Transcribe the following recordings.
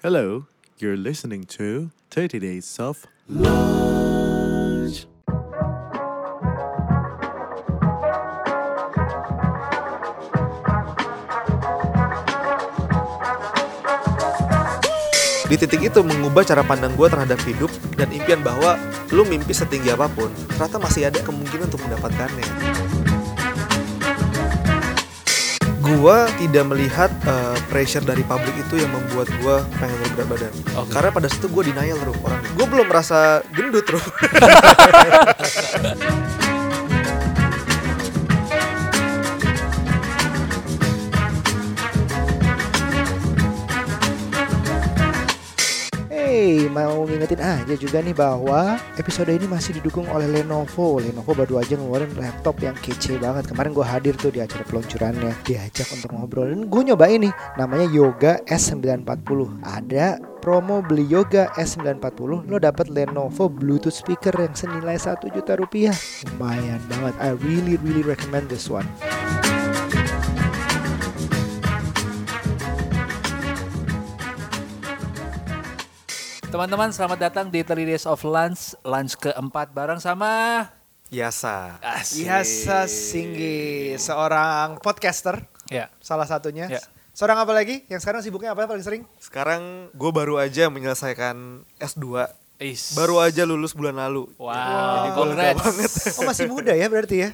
Hello, you're listening to 30 Days of Lunch. Di titik itu mengubah cara pandang gue terhadap hidup dan impian bahwa lu mimpi setinggi apa pun, ternyata masih ada kemungkinan untuk mendapatkannya. Gua tidak melihat uh, pressure dari publik itu yang membuat gue pengen berat badan. Oke. Karena pada situ gue denial bro orang. Gue belum merasa gendut bro. mau ngingetin aja juga nih bahwa episode ini masih didukung oleh Lenovo. Lenovo baru aja ngeluarin laptop yang kece banget. Kemarin gue hadir tuh di acara peluncurannya, diajak untuk ngobrol dan gue nyobain nih, namanya Yoga S940. Ada promo beli Yoga S940 lo dapat Lenovo Bluetooth speaker yang senilai 1 juta rupiah. Lumayan banget. I really really recommend this one. Teman-teman selamat datang di 30 Days of Lunch Lunch keempat bareng sama Biasa. Asik Yasa Singgi, seorang podcaster Ya salah satunya. Ya. Seorang apa lagi? Yang sekarang sibuknya apa paling sering? Sekarang gue baru aja menyelesaikan S2. Is. Baru aja lulus bulan lalu. Wow, Jadi banget. Oh masih muda ya berarti ya?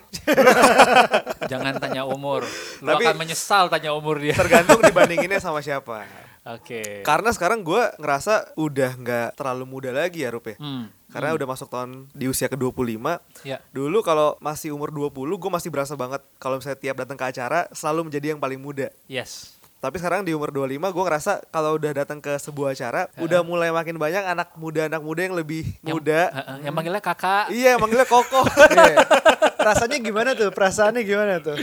Jangan tanya umur Lo Tapi- akan menyesal tanya umur dia Tergantung dibandinginnya sama siapa. Oke. Karena sekarang gue ngerasa udah nggak terlalu muda lagi ya Rup ya. Hmm, Karena udah masuk tahun di usia ke-25 Ya. Dulu kalau masih umur 20 gue masih berasa banget Kalau misalnya tiap datang ke acara selalu menjadi yang paling muda. Yes. Tapi sekarang di umur 25 gue ngerasa kalau udah datang ke sebuah acara Udah mulai makin banyak anak muda-anak muda yang lebih Yang- muda. Heeh, Yang manggilnya kakak. Iya manggilnya Koko. Iya. Rasanya gimana tuh? Perasaannya gimana tuh?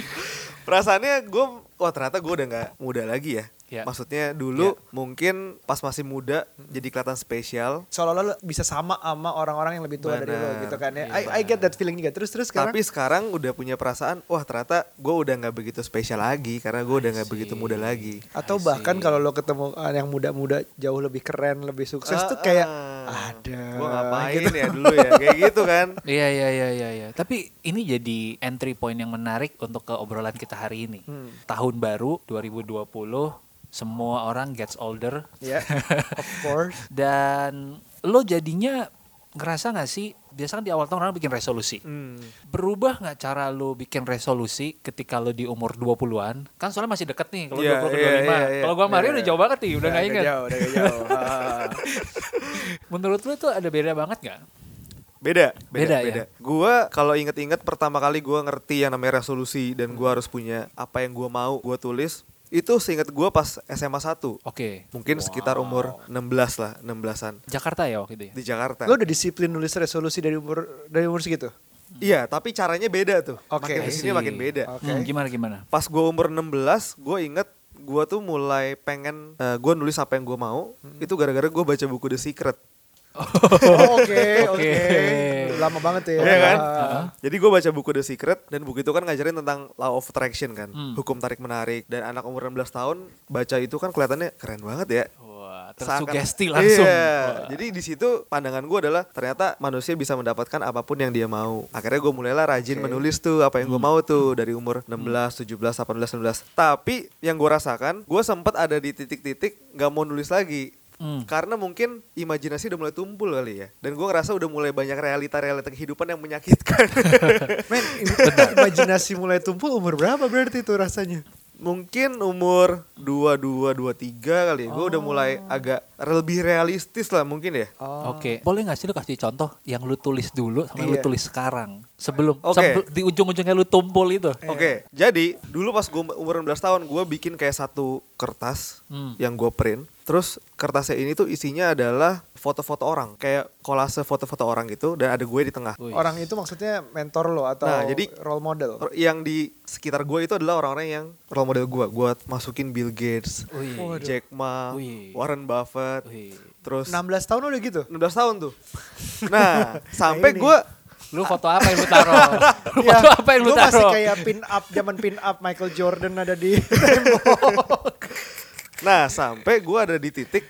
Perasaannya gue Wah ternyata gue udah nggak muda lagi ya Ya. Maksudnya dulu mungkin pas masih muda jadi kelihatan spesial Seolah-olah lo bisa sama sama orang-orang yang lebih tua dari lo gitu kan ya. Iya, I, I get that feeling juga. Terus terus sekarang. Tapi sekarang udah punya perasaan, wah ternyata gue udah nggak begitu spesial lagi karena gue udah nggak begitu muda lagi. atau bahkan kalau lo ketemu ah, yang muda-muda jauh lebih keren, lebih sukses Ah, tuh kayak ah. ada. Gue ngapain gitu. ya dulu ya kayak gitu kan. Iya iya iya iya iya. Tapi ini jadi entry point yang menarik untuk ke obrolan kita hari ini. Hmm. Tahun baru 2020, semua orang gets older Ya, of course. dan lo jadinya ngerasa nggak sih? Biasa kan di awal tahun orang bikin resolusi. Hmm. Berubah nggak cara lo bikin resolusi ketika lo di umur 20-an? Kan soalnya masih deket nih kalau Iya, 20 ke iya, 25. iya, iya. Kalau gua Mario Iya, udah jauh banget nih, udah nggak agak inget. jauh, udah jauh. Ah. Menurut lo tuh ada beda banget nggak? Beda, Beda beda, ya? beda. Gue kalau inget-inget pertama kali gue ngerti yang namanya resolusi dan gue harus punya apa yang gue mau gue tulis itu seinget gue pas SMA 1 Oke. mungkin sekitar umur 16 lah 16an Jakarta ya waktu itu ya? di Jakarta. Lo udah disiplin nulis resolusi dari umur dari umur segitu? Iya, tapi caranya beda tuh. Oke. Makin ke sini I see. makin beda. Oke. Hmm, gimana gimana? Pas gue umur 16, gue inget gue tuh mulai pengen gue nulis apa yang gue mau. Itu gara-gara gue baca buku The Secret. Oh, Oke, Oke. Lama banget ya. Iya kan? Ah. Jadi gue baca buku The Secret dan buku itu kan ngajarin tentang law of attraction kan, Hmm. hukum tarik menarik. Dan anak umur 16 tahun baca itu kan kelihatannya keren banget ya. Wah, Seakan- tersugesti langsung. Iya. Wah. Jadi di situ pandangan gue adalah ternyata manusia bisa mendapatkan apa pun yang dia mau. Akhirnya gue mulailah rajin Oke. menulis tuh apa yang gue Hmm. mau tuh dari umur 16, 17, 18, 19. Tapi yang gue rasakan, gue sempat ada di titik-titik nggak mau nulis lagi. Hmm. Karena mungkin imajinasi udah mulai tumpul kali ya. Dan gue ngerasa udah mulai banyak realita-realita kehidupan yang menyakitkan. Men, im- imajinasi mulai tumpul umur berapa berarti itu rasanya? Mungkin umur 22, 23 kali ya. Gue udah mulai agak lebih realistis lah mungkin ya. Oh. Oke, boleh nggak sih lu kasih contoh yang lu tulis dulu sama yang lu Iya. tulis sekarang? Sebelum sebel- di ujung-ujungnya lu tumpul itu. Oke, jadi dulu pas gue umur 16 tahun, gue bikin kayak satu kertas Hmm. yang gue print. Terus kertasnya ini tuh isinya adalah foto-foto orang, kayak kolase foto-foto orang gitu, dan ada gue di tengah. Orang itu maksudnya mentor lo atau Nah, jadi- role model? Yang di sekitar gue itu adalah orang-orang yang role model gue. Gue masukin Bill Gates. Jack Ma. Warren Buffett, terus 16 tahun udah gitu? 16 tahun tuh. Nah, sampai ini. gue Lu foto apa yang lu taruh? lu Iya, foto apa yang lu gua masih taruh? kayak pin up, zaman pin up Michael Jordan ada di Nah, sampai gue ada di titik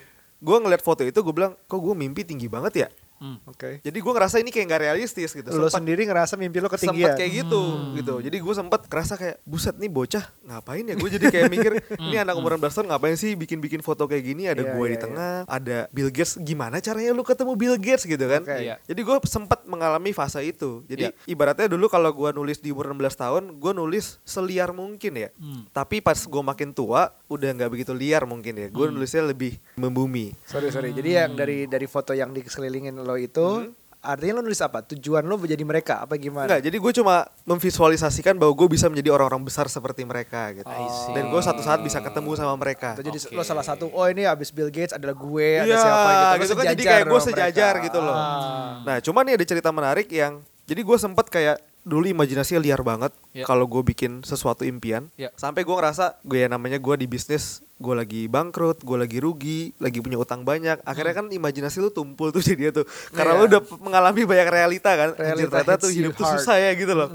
gue ngeliat foto itu gue bilang kok gue mimpi tinggi banget ya Hmm. Oke. jadi gue ngerasa ini kayak nggak realistis gitu Lo Sempet- sendiri ngerasa mimpi lo sempet ketinggian. kayak gitu gitu jadi gue sempet kerasa kayak buset nih bocah ngapain ya gue jadi kayak mikir ini anak umur 16 tahun ngapain sih bikin bikin foto kayak gini ada Iya, gue iya, di iya. tengah ada Bill Gates gimana caranya lu ketemu Bill Gates gitu kan Oke. Iya. jadi gue sempet mengalami fase itu jadi Iya. ibaratnya dulu kalau gue nulis di umur 16 tahun gue nulis seliar mungkin ya Hmm. tapi pas gue makin tua udah nggak begitu liar mungkin ya gue nulisnya lebih membumi Sorry sorry. Jadi yang dari dari foto yang dikelilingin lo itu artinya lo nulis apa? Tujuan lo menjadi mereka apa gimana? Enggak, jadi gue cuma memvisualisasikan bahwa gue bisa menjadi orang-orang besar seperti mereka gitu. I see. Dan gue satu saat bisa ketemu sama mereka. Atau jadi lo salah satu. Oh ini abis Bill Gates adalah gue, ada Iya, siapa gitu. Lo gitu kan, jadi kayak gue sejajar mereka. gitu loh. Ah. Nah, cuman nih ada cerita menarik yang jadi gue sempet kayak dulu imajinasinya liar banget Ya. kalau gue bikin sesuatu impian. Ya. Sampai gue ngerasa gue ya namanya gue di bisnis, gue lagi bangkrut, gue lagi rugi, lagi punya utang banyak. Akhirnya kan imajinasi lu tumpul tuh jadi tuh. Karena Iya. lu udah mengalami banyak realita kan. Anjir, Realita ternyata tuh hidup tuh hard. susah ya gitu loh.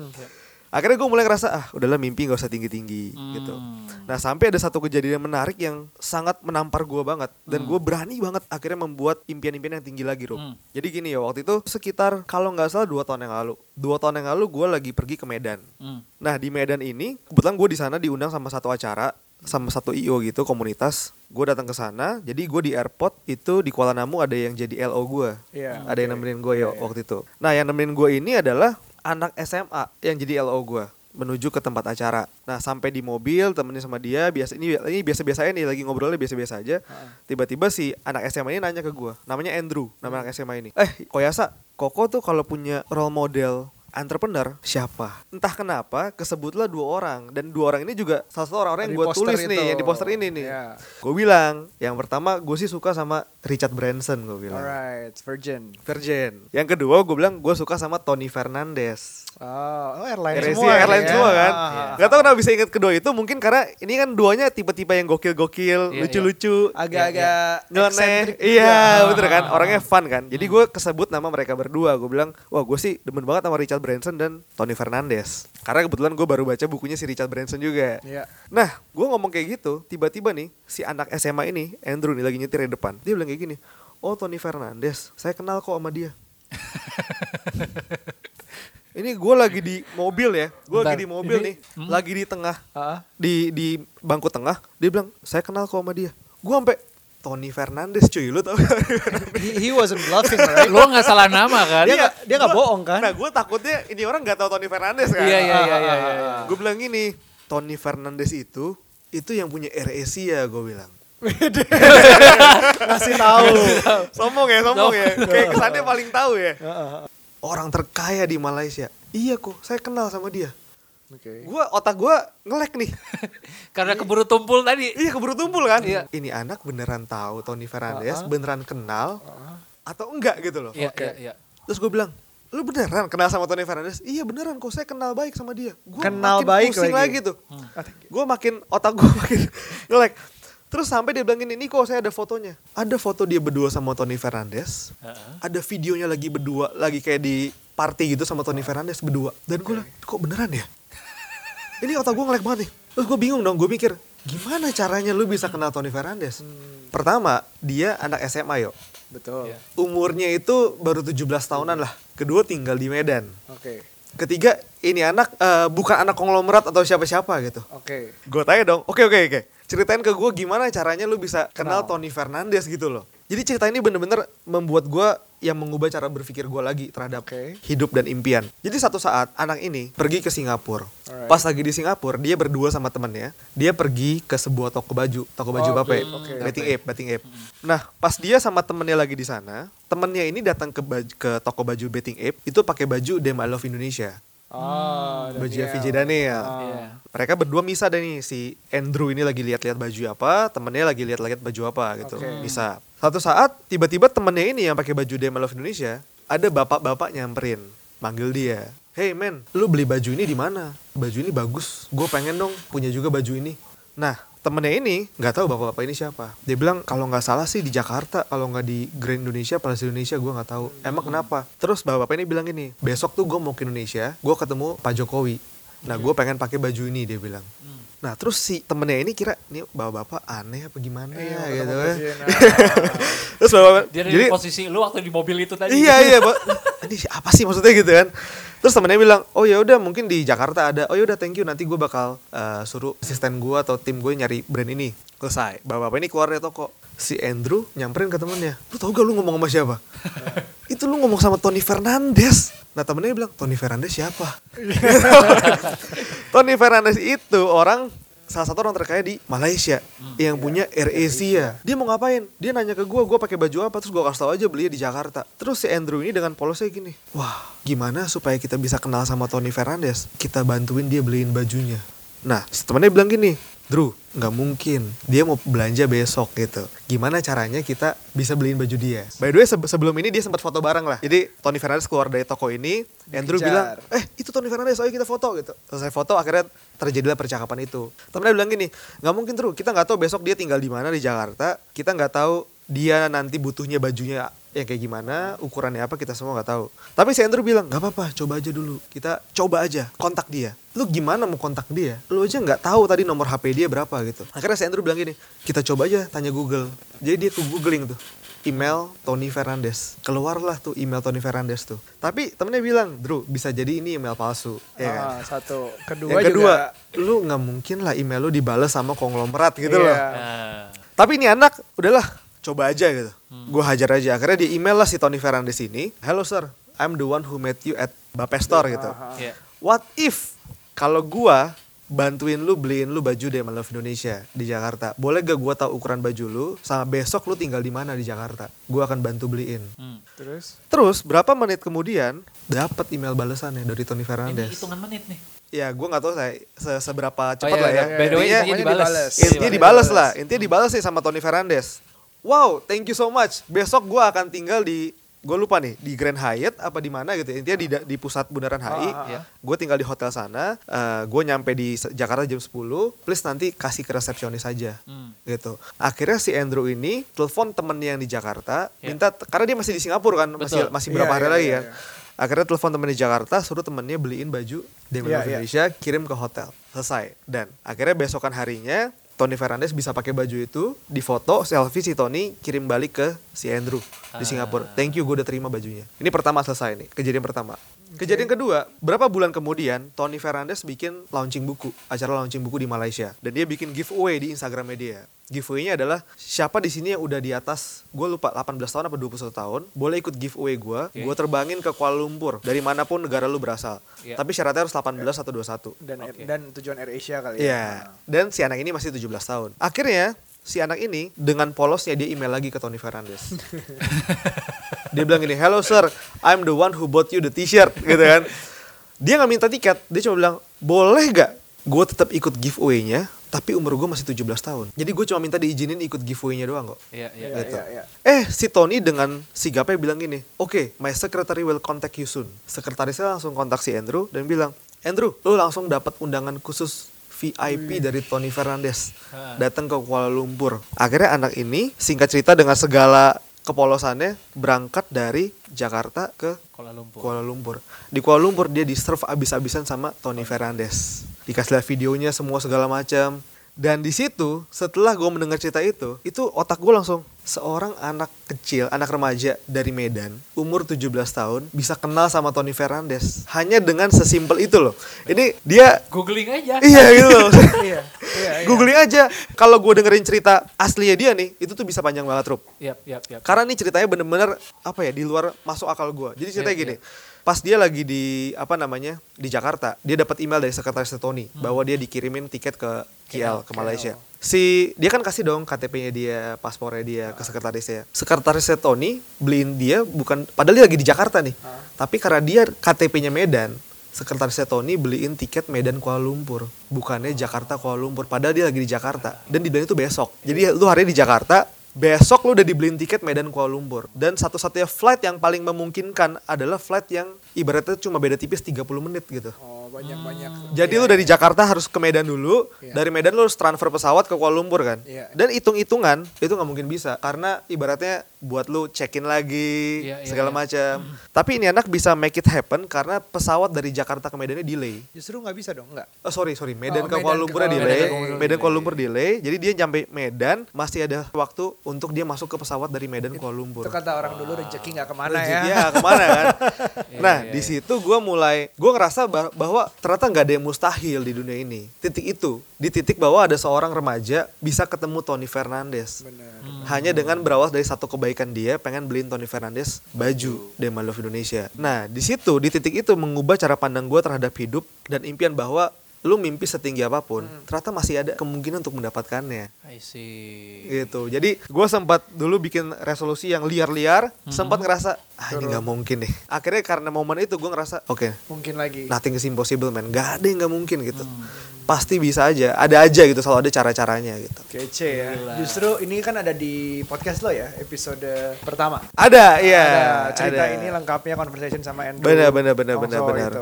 Akhirnya gue mulai ngerasa ah udahlah mimpi gak usah tinggi-tinggi gitu. Nah sampai ada satu kejadian menarik yang sangat menampar gue banget dan gue berani banget akhirnya membuat impian-impian yang tinggi lagi Rup. Hmm. Jadi gini ya waktu itu sekitar kalau nggak salah dua tahun yang lalu, dua tahun yang lalu gue lagi pergi ke Medan. Hmm. Nah di Medan ini kebetulan gue di sana diundang sama satu acara sama satu IO gitu komunitas. Gue datang ke sana, jadi gue di airport itu di Kuala Namu ada yang jadi LO gue. Iya, ada yang oke. nemenin gue ya Iya, iya. waktu itu. Nah yang nemenin gue ini adalah anak SMA yang jadi LO gue menuju ke tempat acara. Nah sampai di mobil temenin sama dia biasa ini ini biasa-biasa aja nih lagi ngobrolnya biasa-biasa aja. Tiba-tiba si anak SMA ini nanya ke gue, namanya Andrew, nama anak SMA ini. Eh Koyasa, Koko tuh kalau punya role model entrepreneur siapa? Entah kenapa kesebutlah dua orang dan dua orang ini juga salah satu orang-orang yang gue tulis nih itu. yang di poster ini nih. Iya. Gue bilang yang pertama gue sih suka sama Richard Branson gue bilang. Alright, Virgin. Virgin. Yang kedua gue bilang gue suka sama Tony Fernandez. Oh, oh airline Airline semua. airline ya. semua kan. Ah. Gak tau kenapa bisa inget kedua itu mungkin karena ini kan duanya tipe-tipe yang gokil-gokil, Iya, lucu-lucu, Agak-agak nyeleneh. eksentrik Iya, juga. bener kan? Orangnya fun kan. Jadi gue kesebut nama mereka berdua. Gue bilang, wah gue sih demen banget sama Richard Branson dan Tony Fernandez. Karena kebetulan gue baru baca bukunya si Richard Branson juga. Iya. Nah, gue ngomong kayak gitu, tiba-tiba nih si anak SMA ini, Andrew nih lagi nyetir di depan. Dia bilang kayak gini, oh Tony Fernandez, saya kenal kok sama dia. ini gue lagi di mobil ya, gue lagi di mobil ini- nih, lagi di tengah, Ah. di di bangku tengah. Dia bilang, saya kenal kok sama dia. Gue sampai Tony Fernandez cuy, lu tau? He, he wasn't bluffing, right? Lo nggak salah nama kan? Dia nggak- dia nggak bohong kan? Nah, gue takutnya ini orang gak tahu Tony Fernandez kan? Iya iya iya iya. iya. Gue bilang gini, Tony Fernandez itu itu yang punya Air Asia gue bilang. Ngasih tahu. sombong ya, sombong ya. Kayak kesannya paling tahu ya. Orang terkaya di Malaysia. Iya kok, saya kenal sama dia. Oke. Gua otak gua ngelek nih. Karena keburu tumpul tadi. iya keburu tumpul kan. Iya. Ini anak beneran tahu Tony Fernandez, Uh-uh. beneran kenal atau enggak gitu loh. Iya Oke. iya iya. Terus gue bilang, lu beneran kenal sama Tony Fernandez? Iya beneran kok, saya kenal baik sama dia. Gua Kenal makin baik pusing lagi. lagi, tuh. Gue makin otak gue makin ngelek. Terus sampai dia bilang gini, ini kok saya ada fotonya. Ada foto dia berdua sama Tony Fernandez. Heeh. Ada videonya lagi berdua, lagi kayak di party gitu sama Tony Fernandez berdua. Dan gue bilang, kok beneran ya? ini otak gue ngelek banget nih. Terus gue bingung dong, gue mikir, gimana caranya lu bisa kenal Tony Fernandez? Pertama, dia anak SMA yo. Betul. Iya. Umurnya itu baru 17 tahunan lah. Kedua tinggal di Medan. Oke. Ketiga, ini anak eh, bukan anak konglomerat atau siapa-siapa gitu. Oke. Gue tanya dong, oke oke oke. Ceritain ke gue gimana caranya lu bisa kenal, Kenal. Tony Fernandez gitu loh. Jadi cerita ini bener-bener membuat gue yang mengubah cara berpikir gue lagi terhadap Oke. hidup dan impian. Jadi satu saat anak ini pergi ke Singapura. Alright. Pas lagi di Singapura, dia berdua sama temennya. Dia pergi ke sebuah toko baju, toko baju Oh, Bape, oke, Betting oke. Ape, Betting Ape. Nah, pas dia sama temennya lagi di sana, temennya ini datang ke baju, ke toko baju Betting Ape, itu pakai baju Dem I Love Indonesia. Ah, Baju Daniel. VJ Daniel. Ah. Iya. Mereka berdua misah deh nih si Andrew ini lagi lihat-lihat baju apa, temennya lagi lihat-lihat baju apa gitu. Oke. Bisa. Satu saat tiba-tiba temennya ini yang pakai baju Dem I Love Indonesia, ada bapak-bapak nyamperin, manggil dia. Hey men, lu beli baju ini di mana? Baju ini bagus. Gue pengen dong punya juga baju ini. Nah, temennya ini nggak tahu bapak-bapak ini siapa. Dia bilang kalau nggak salah sih di Jakarta, kalau nggak di Grand Indonesia, Plaza Indonesia, gue nggak tahu. Emang kenapa? Terus bapak-bapak ini bilang gini, besok tuh gue mau ke Indonesia, gue ketemu Pak Jokowi. Nah, gue pengen pakai baju ini dia bilang. Nah, terus si temennya ini kira, ini bapak-bapak aneh apa gimana Iya, ya gitu ya. presiden. Terus bapak, Dia ada jadi di posisi lu waktu di mobil itu tadi. iya iya. Ini apa sih maksudnya gitu kan? Terus temennya bilang, oh ya udah mungkin di Jakarta ada. Oh ya udah thank you nanti gue bakal eh, suruh asisten gue atau tim gue nyari brand ini. Selesai. Bapak-bapak ini keluar dari toko. Si Andrew nyamperin ke temennya. Lu tau gak lu ngomong sama siapa? itu lu ngomong sama Tony Fernandes. Nah temennya bilang, Tony Fernandes siapa? Tony Fernandes itu orang salah satu orang terkaya di Malaysia yang punya Air Asia. Dia mau ngapain? Dia nanya ke gue, gue pakai baju apa? Terus gue kasih tau aja belinya di Jakarta. Terus si Andrew ini dengan polosnya gini, wah gimana supaya kita bisa kenal sama Tony Fernandes? Kita bantuin dia beliin bajunya. Nah, si temennya bilang gini, Drew, nggak mungkin. Dia mau belanja besok gitu. Gimana caranya kita bisa beliin baju dia? By the way, se- sebelum ini dia sempat foto bareng lah. Jadi Tony Fernandes keluar dari toko ini, Andrew bilang, eh itu Tony Fernandes, ayo kita foto gitu. Selesai foto, akhirnya terjadilah percakapan itu. Temennya bilang gini, nggak mungkin Drew, kita nggak tahu besok dia tinggal di mana di Jakarta. Kita nggak tahu dia nanti butuhnya bajunya yang kayak gimana, ukurannya apa kita semua nggak tahu. Tapi si Andrew bilang nggak apa-apa, coba aja dulu. Kita coba aja kontak dia. Lu gimana mau kontak dia? Lu aja nggak tahu tadi nomor HP dia berapa gitu. Akhirnya si Andrew bilang gini, kita coba aja tanya Google. Jadi dia ke googling tuh email Tony Fernandes. Keluarlah tuh email Tony Fernandes tuh. Tapi temennya bilang, Drew bisa jadi ini email palsu. Ya kan? Ah, satu. Kedua Yang kedua, juga. lu nggak mungkin lah email lu dibales sama konglomerat gitu Iya. loh. Nah, Tapi ini anak udahlah coba aja gitu. Gue hajar aja. Akhirnya di email lah si Tony Fernandes ini. Hello sir, I'm the one who met you at Bape Store gitu. iya. What if kalau gua bantuin lu beliin lu baju deh Love Indonesia di Jakarta. Boleh gak gua tahu ukuran baju lu sama besok lu tinggal di mana di Jakarta? Gua akan bantu beliin. Hmm. Terus? Terus berapa menit kemudian dapat email balasannya dari Tony Ini Fernandes. hitungan menit nih. Ya, gua nggak tahu saya se- seberapa cepat iya, lah ya. iya. By the way, Intinya- dibales. dibales. intinya dibales lah intinya dibales sih sama Tony Fernandes wow thank you so much besok gua akan tinggal di gue lupa nih di Grand Hyatt apa di mana gitu intinya di di pusat bundaran HI Iya. gue tinggal di hotel sana gue nyampe di Jakarta jam 10 please nanti kasih ke resepsionis aja Hmm. gitu akhirnya si Andrew ini telepon temennya yang di Jakarta Iya. minta karena dia masih di Singapura kan masih Betul. masih berapa Iya, hari iya, lagi iya, kan iya. akhirnya telepon temen di Jakarta suruh temennya beliin baju Demi Love iya. Indonesia kirim ke hotel selesai dan akhirnya besokan harinya Tony Fernandes bisa pakai baju itu difoto selfie si Tony kirim balik ke si Andrew di Singapura. Thank you gue udah terima bajunya. Ini pertama selesai nih kejadian pertama kejadian kedua berapa bulan kemudian Tony Fernandes bikin launching buku acara launching buku di Malaysia dan dia bikin giveaway di Instagramnya dia giveaway-nya adalah siapa di sini yang udah di atas gue lupa 18 tahun apa 21 tahun boleh ikut giveaway gue Oke. gue terbangin ke Kuala Lumpur dari mana pun negara lu berasal Iya. tapi syaratnya harus 18 atau 21 Dan Oke. dan tujuan Air Asia kali ya. Iya. Dan si anak ini masih 17 tahun. Akhirnya si anak ini dengan polosnya dia email lagi ke Tony Fernandes. dia bilang gini, "Hello sir, I'm the one who bought you the t-shirt." gitu kan. Dia nggak minta tiket, dia cuma bilang, "Boleh gak gue tetap ikut giveaway-nya, tapi umur gue masih 17 tahun. Jadi gue cuma minta diizinin ikut giveaway-nya doang kok." Iya, iya. Iya, Gitu. iya, iya. Eh, si Tony dengan sigapnya bilang gini, oke, my secretary will contact you soon. Sekretarisnya langsung kontak si Andrew dan bilang, Andrew, lu langsung dapat undangan khusus VIP dari Tony Fernandes Ha. datang ke Kuala Lumpur. Akhirnya anak ini singkat cerita dengan segala kepolosannya berangkat dari Jakarta ke Kuala Lumpur. Kuala Lumpur. Di Kuala Lumpur dia di serve abis-abisan sama Tony Fernandes. Dikasih lihat videonya semua segala macam. Dan di situ setelah gue mendengar cerita itu, itu otak gue langsung seorang anak kecil, anak remaja dari Medan, umur 17 tahun bisa kenal sama Tony Fernandes hanya dengan sesimpel itu loh. Ini dia Googling aja. iya gitu loh. Iya, iya, iya. Googling aja. Kalau gue dengerin cerita aslinya dia nih, itu tuh bisa panjang banget, Rup. Yap, yap, yap. Karena nih ceritanya bener-bener apa ya di luar masuk akal gue. Jadi ceritanya Iya, gini, pas dia lagi di apa namanya di Jakarta, dia dapat email dari sekretaris Tony Hmm. bahwa dia dikirimin tiket ke KL ke Malaysia. Si dia kan kasih dong KTP-nya dia, paspornya dia ke sekretarisnya. Sekretarisnya Tony beliin dia bukan padahal dia lagi di Jakarta nih. Tapi karena dia KTP-nya Medan, sekretarisnya Tony beliin tiket Medan Kuala Lumpur, bukannya Jakarta Kuala Lumpur. Padahal dia lagi di Jakarta dan dibilang itu besok. Jadi lu hari di Jakarta, besok lu udah dibeliin tiket Medan Kuala Lumpur. Dan satu-satunya flight yang paling memungkinkan adalah flight yang ibaratnya cuma beda tipis 30 menit gitu. Oh, banyak-banyak. Jadi Iya, lu dari iya. Jakarta harus ke Medan dulu, Iya. dari Medan lu harus transfer pesawat ke Kuala Lumpur kan. Iya. Dan hitung-hitungan itu nggak mungkin bisa karena ibaratnya buat lu check-in lagi Iya, iya, segala iya. macam. Tapi ini anak bisa make it happen karena pesawat dari Jakarta ke Medannya delay. Justru nggak bisa dong, nggak? Oh sorry sorry Medan Oh, ke Medan Kuala Lumpur delay, Lumpur. Medan Kuala Lumpur delay. Jadi dia nyampe Medan masih ada waktu untuk dia masuk ke pesawat dari Medan ke Kuala Lumpur. Itu kata orang dulu rezeki nggak ke mana ya. Iya ke mana kan? nah iya, di iya. situ gue mulai gue ngerasa bah- bahwa ternyata nggak ada yang mustahil di dunia ini. Titik itu di titik bahwa ada seorang remaja bisa ketemu Tony Fernandes. Bener. Hanya dengan berawal dari satu kebaikan dia pengen beliin Tony Fernandes baju Dema Love Indonesia. Nah di situ di titik itu mengubah cara pandang gue terhadap hidup dan impian bahwa lu mimpi setinggi apa pun ternyata masih ada kemungkinan untuk mendapatkannya I see. gitu jadi gue sempat dulu bikin resolusi yang liar-liar sempat ngerasa ah ini nggak mungkin nih akhirnya karena momen itu gue ngerasa oke Mungkin lagi. nothing is impossible man gak ada yang nggak mungkin gitu pasti bisa aja ada aja gitu selalu ada cara-caranya gitu Kece ya. Gila. Justru ini kan ada di podcast lo ya, episode pertama. ada iya ada cerita ada. ini lengkapnya conversation sama Andrew. Benar, benar, benar, benar, benar.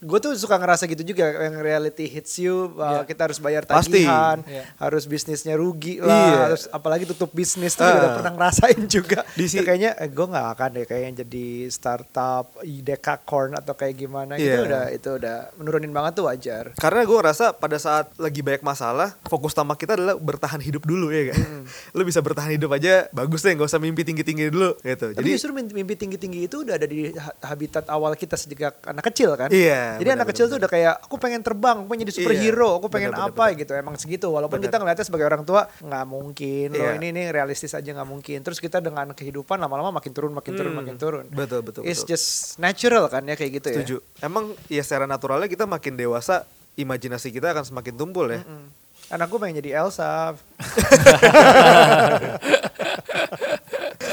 Gue tuh suka ngerasa gitu juga yang reality hits you, uh, kita harus bayar Pasti. tagihan, Iya. harus bisnisnya rugi lah, Iya. harus apalagi tutup bisnis tuh Ah. udah pernah ngerasain juga. Di si- Ya, kayaknya eh, gue nggak akan deh kayaknya jadi startup decacorn atau kayak gimana gitu Iya. udah itu udah menurunin banget tuh wajar. karena gue ngerasa pada saat lagi banyak masalah fokus utama kita adalah bertahan hidup dulu ya kan lu bisa bertahan hidup aja bagus deh nggak usah mimpi tinggi tinggi dulu gitu Tapi jadi justru mimpi, mimpi tinggi-tinggi itu udah ada di ha- habitat awal kita sejak anak kecil kan. Iya, Jadi benar, anak benar, kecil tuh udah kayak aku pengen terbang, aku pengen jadi superhero, Iya, aku pengen benar, apa benar, gitu. Emang segitu. Walaupun Benar. kita ngeliatnya sebagai orang tua nggak mungkin. Loh Iya. ini ini realistis aja nggak mungkin. Terus kita dengan kehidupan lama-lama makin turun, makin turun, Hmm, makin turun. betul betul It's betul. just natural kan ya kayak gitu Setuju. ya. Emang ya secara naturalnya kita makin dewasa, imajinasi kita akan semakin tumpul ya. Hmm. Anak gue pengen jadi Elsa.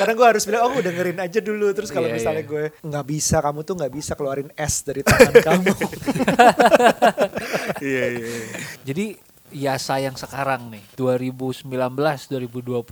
Karena gue harus bilang, oh gue dengerin aja dulu. Terus kalau Iya, misalnya iya. gue nggak bisa, kamu tuh nggak bisa keluarin es dari tangan kamu. Iya iya. iya. Jadi Yasa yang sekarang nih 2019 2020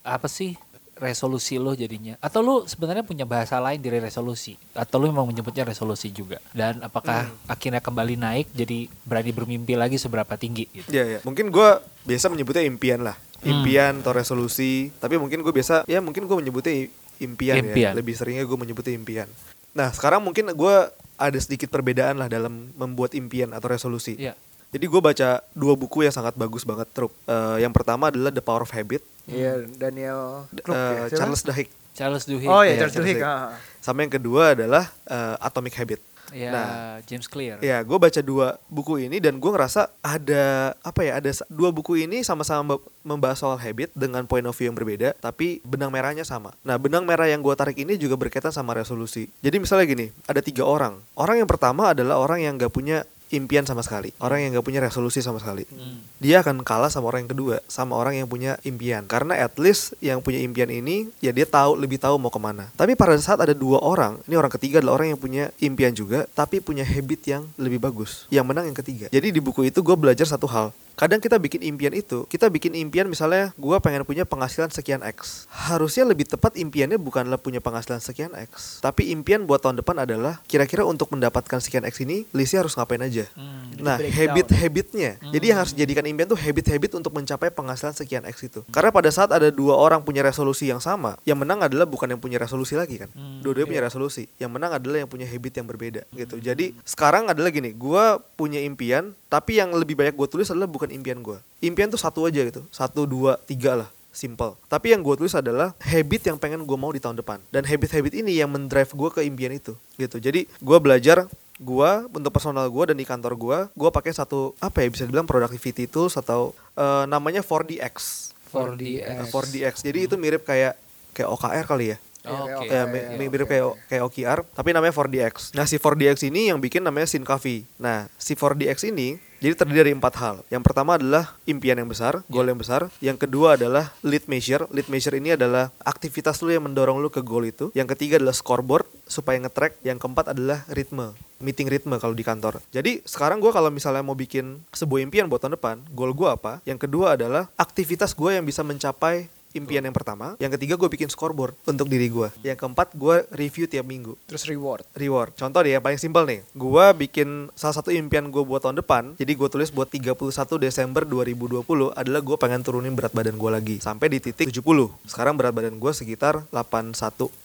apa sih resolusi lo jadinya? Atau lu sebenarnya punya bahasa lain dari resolusi? Atau lu memang menyebutnya resolusi juga? Dan apakah akhirnya kembali naik jadi berani bermimpi lagi seberapa tinggi gitu? Iya iya. Mungkin gue biasa menyebutnya impian lah. Hmm. Impian atau resolusi. Tapi mungkin gue biasa, ya mungkin gue menyebutnya impian, Impian. ya. Lebih seringnya gue menyebutnya impian. Nah sekarang mungkin gue ada sedikit perbedaan lah dalam membuat impian atau resolusi. Iya. Jadi gue baca dua buku yang sangat bagus banget, Trup. Eh, yang pertama adalah The Power of Habit, Iya, Daniel eh, Krug ya, siapa? Charles Duhigg. Charles Duhigg. Oh iya, Iya, Charles Duhigg. Duhigg. ah. Sama yang kedua adalah eh, Atomic Habit. Ya, Nah, James Clear. Ya, gue baca dua buku ini dan gue ngerasa ada apa ya? Ada dua buku ini sama-sama mem- membahas soal habit dengan point of view yang berbeda, tapi benang merahnya sama. Nah, benang merah yang gue tarik ini juga berkaitan sama resolusi. Jadi misalnya gini, ada tiga orang. Orang yang pertama adalah orang yang gak punya impian sama sekali, orang yang gak punya resolusi sama sekali. Hmm. Dia akan kalah sama orang yang kedua, sama orang yang punya impian. Karena at least yang punya impian ini, ya dia tahu lebih tahu mau ke mana. Tapi pada saat ada dua orang, ini orang ketiga adalah orang yang punya impian juga, tapi punya habit yang lebih bagus. Yang menang yang ketiga. Jadi di buku itu gue belajar satu hal. Kadang kita bikin impian itu, kita bikin impian misalnya gue pengen punya penghasilan sekian X. Harusnya lebih tepat impiannya bukanlah punya penghasilan sekian X. Tapi impian buat tahun depan adalah kira-kira untuk mendapatkan sekian X ini, Lisi harus ngapain aja. Hmm. Nah, breakdown. habit-habitnya. Jadi yang harus dijadikan impian tuh habit-habit untuk mencapai penghasilan sekian X itu. Karena pada saat ada dua orang punya resolusi yang sama, yang menang adalah bukan yang punya resolusi lagi kan. Hmm, Dua-duanya punya resolusi. Yang menang adalah yang punya habit yang berbeda gitu. Jadi sekarang adalah gini, gua punya impian, tapi yang lebih banyak gue tulis adalah bukan impian gua. Impian tuh satu aja gitu. Satu, dua, tiga lah. Simple. Tapi yang gue tulis adalah habit yang pengen gue mau di tahun depan. Dan habit-habit ini yang mendrive gue ke impian itu. Gitu. Jadi gue belajar gua untuk personal gua dan di kantor gua gua pakai satu apa ya bisa dibilang productivity tools atau eh, namanya 4DX 4DX. Eh, 4DX jadi itu mirip kayak kayak OKR kali ya Oh, Iya, Oke. kayak Ya, iya, mi- mirip kayak kayak OKR, tapi namanya 4DX. Nah, si 4DX ini yang bikin namanya Sincavi. Nah, si 4DX ini jadi terdiri dari empat hal. Yang pertama adalah impian yang besar, goal yang besar. Yang kedua adalah lead measure. Lead measure ini adalah aktivitas lu yang mendorong lu ke goal itu. Yang ketiga adalah scoreboard supaya nge-track. Yang keempat adalah ritme, meeting ritme kalau di kantor. Jadi sekarang gua kalau misalnya mau bikin sebuah impian buat tahun depan, goal gua apa? Yang kedua adalah aktivitas gue yang bisa mencapai impian yang pertama. Yang ketiga gue bikin scoreboard untuk diri gue. Yang keempat gue review tiap minggu. Terus reward. Reward. Contoh deh yang paling simpel nih. Gue bikin salah satu impian gue buat tahun depan. Jadi gue tulis buat 31 Desember 2020 adalah gue pengen turunin berat badan gue lagi sampai di titik 70. Sekarang berat badan gue sekitar 81,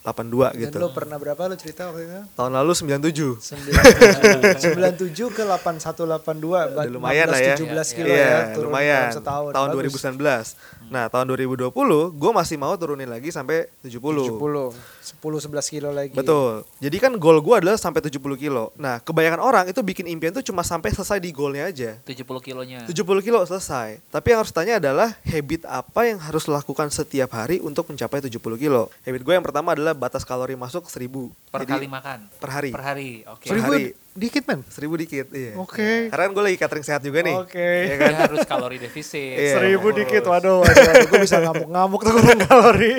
82 gitu. Dan lo pernah berapa lo cerita waktu itu? Tahun lalu 97. 97 ke 8182 Udah lumayan lah ya. 17 kilo Iya, ya turun lumayan. dalam setahun. Tahun Bagus. 2019. Nah, tahun 2020 gue masih mau turunin lagi sampai 70. 70 10 11 kilo lagi. Betul. Jadi kan goal gue adalah sampai 70 kilo. Nah, kebanyakan orang itu bikin impian tuh cuma sampai selesai di goalnya aja. 70 kilonya. 70 kilo selesai. Tapi yang harus tanya adalah habit apa yang harus lakukan setiap hari untuk mencapai 70 kilo. Habit gue yang pertama adalah batas kalori masuk 1000. Per Jadi, kali makan. per hari. Per hari. Oke. Per Seribu hari. dikit men. 1000 dikit, iya. Oke. Karena kan gue lagi catering sehat juga nih. Oke. Ya kan? Dia harus kalori defisit. Iya. Seribu dikit, waduh, waduh, waduh. gue bisa ngamuk-ngamuk tuh kurang kalori.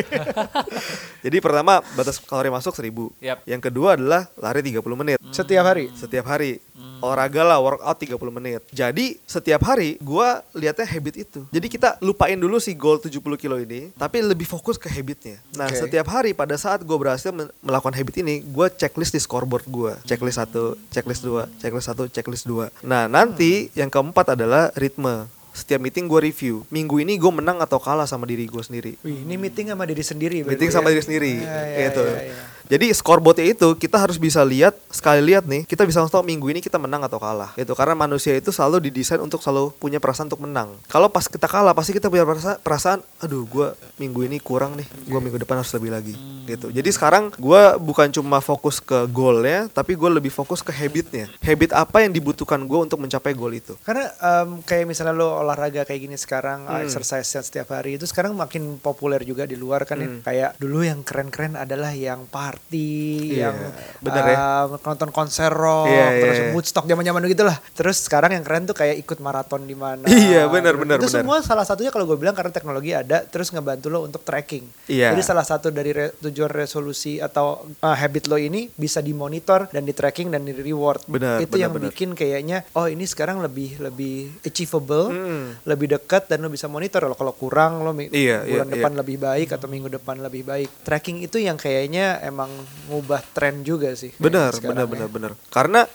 Jadi pertama batas kalori masuk 1000. Yap. Yang kedua adalah lari 30 menit. Setiap hari. Setiap hari. Olahraga lah, workout 30 menit. Jadi setiap hari gua lihatnya habit itu. Jadi kita lupain dulu si goal 70 kilo ini, tapi lebih fokus ke habitnya. Nah, Oke. setiap hari pada saat gue berhasil melakukan habit ini, gua checklist di scoreboard gua. Checklist 1, checklist 2, checklist 1, checklist 2. Nah, nanti yang keempat adalah ritme. Setiap meeting gue review. Minggu ini gue menang atau kalah sama diri gue sendiri. Wih, ini meeting sama diri sendiri. Meeting ya? sama diri sendiri Ya, ya, gitu. ya, ya. Jadi scoreboardnya itu kita harus bisa lihat sekali lihat nih kita bisa langsung tahu minggu ini kita menang atau kalah gitu karena manusia itu selalu didesain untuk selalu punya perasaan untuk menang. Kalau pas kita kalah pasti kita punya perasa- perasaan, aduh gue minggu ini kurang nih, gue minggu depan harus lebih lagi gitu. Jadi sekarang gue bukan cuma fokus ke goalnya, tapi gue lebih fokus ke habitnya. Habit apa yang dibutuhkan gue untuk mencapai goal itu? Karena em, kayak misalnya lo olahraga kayak gini sekarang, Hmm. exercise setiap hari itu sekarang makin populer juga di luar kan ya. Hmm. Kayak dulu yang keren-keren adalah yang party, Iya, yang bener ya. em, nonton konser rock, Iya, iya, terus iya. Woodstock zaman-zaman gitu lah. Terus sekarang yang keren tuh kayak ikut maraton di mana. Iya, bener, bener, Itu bener. semua salah satunya kalau gue bilang karena teknologi ada, terus ngebantu lo untuk tracking. Iya. Jadi salah satu dari re- tujuan resolusi atau uh, habit lo ini bisa dimonitor dan di tracking dan di reward. Benar, Itu benar, yang benar. bikin kayaknya oh ini sekarang lebih lebih achievable, Mm. lebih dekat dan lo bisa monitor lo kalau kurang lo mi- Iya, bulan iya, depan lebih baik atau minggu depan lebih baik. Tracking itu yang kayaknya emang ngubah tren juga sih. Benar, benar, ya. benar, benar. Karena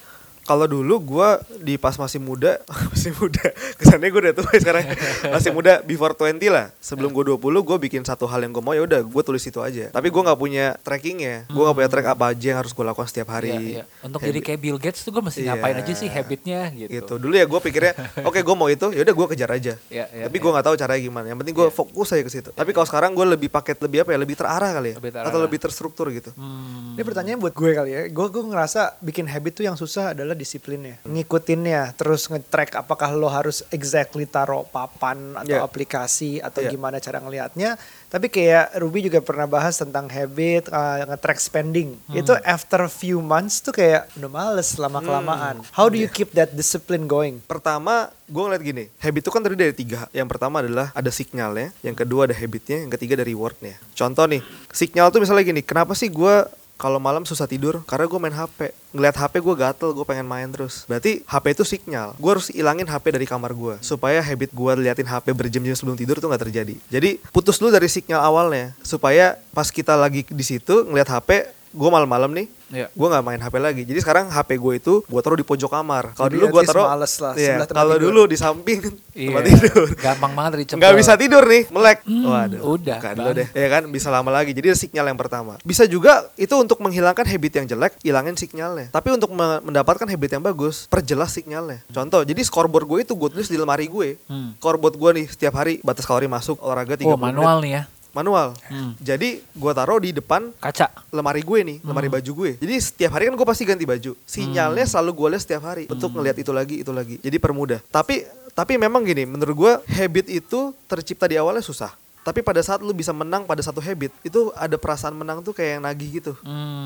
kalau dulu gua di pas masih muda, masih muda, kesannya gue udah tua ya sekarang. masih muda before 20 lah. Sebelum gue 20, gue bikin satu hal yang gue mau ya udah gue tulis itu aja. Tapi gue nggak punya trackingnya. Gue nggak punya track apa aja yang harus gue lakukan setiap hari. Iya, iya. Untuk Habit- jadi kayak Bill Gates tuh gue mesti Iya. ngapain aja sih habitnya gitu. gitu. Dulu ya gue pikirnya, oke gue mau itu, ya udah gue kejar aja. Iya, iya, Tapi iya. gue nggak tahu caranya gimana. Yang penting gue fokus aja ke situ. Tapi kalau sekarang gue lebih paket lebih apa ya, lebih terarah kali ya, Lebih terarah. atau lebih terstruktur gitu. Hmm. Ini pertanyaan buat gue kali ya. Gue gue ngerasa bikin habit tuh yang susah adalah disiplinnya. Ngikutinnya, terus nge-track apakah lo harus exactly taruh papan atau Iya. aplikasi atau Iya. gimana cara ngelihatnya. Tapi kayak Ruby juga pernah bahas tentang habit, uh, nge-track spending. Itu after few months tuh kayak udah males lama kelamaan. How do you keep that discipline going? Pertama, gue ngeliat gini, habit itu kan terdiri dari tiga. Yang pertama adalah ada sinyalnya, yang kedua ada habitnya, yang ketiga ada rewardnya. Contoh nih, sinyal tuh misalnya gini, kenapa sih gue kalau malam susah tidur? Karena gue main HP. Ngeliat HP gue gatel, gue pengen main terus. Berarti HP itu sinyal. Gue harus ilangin HP dari kamar gue. Supaya habit gue liatin HP berjam-jam sebelum tidur tuh nggak terjadi. Jadi putus dulu dari sinyal awalnya. Supaya pas kita lagi di situ ngeliat HP, gue malam-malam nih, Iya. gue nggak main HP lagi. Jadi sekarang HP gue itu gue taruh di pojok kamar. Kalau dulu gue taruh, males lah, Iya, kalau dulu di samping Iya. tempat tidur. Gampang banget dicepet. Nggak bisa tidur nih, melek. Waduh, udah, buka dulu deh. Ya kan, bisa lama lagi. Jadi sinyal yang pertama. Bisa juga itu untuk menghilangkan habit yang jelek, hilangin sinyalnya. Tapi untuk me- mendapatkan habit yang bagus, perjelas sinyalnya. Contoh, jadi scoreboard gue itu gue tulis di lemari gue. Hmm. Scoreboard gue nih setiap hari batas kalori masuk, olahraga 30 Oh manual nih ya. Manual. Hmm. Jadi gue taruh di depan Kaca. lemari gue nih, lemari baju gue. Jadi setiap hari kan gue pasti ganti baju. Sinyalnya selalu gue lihat setiap hari untuk ngelihat itu lagi, itu lagi. Jadi permudah. Tapi tapi memang gini, menurut gue habit itu tercipta di awalnya susah. Tapi pada saat lu bisa menang pada satu habit, itu ada perasaan menang tuh kayak yang nagih gitu.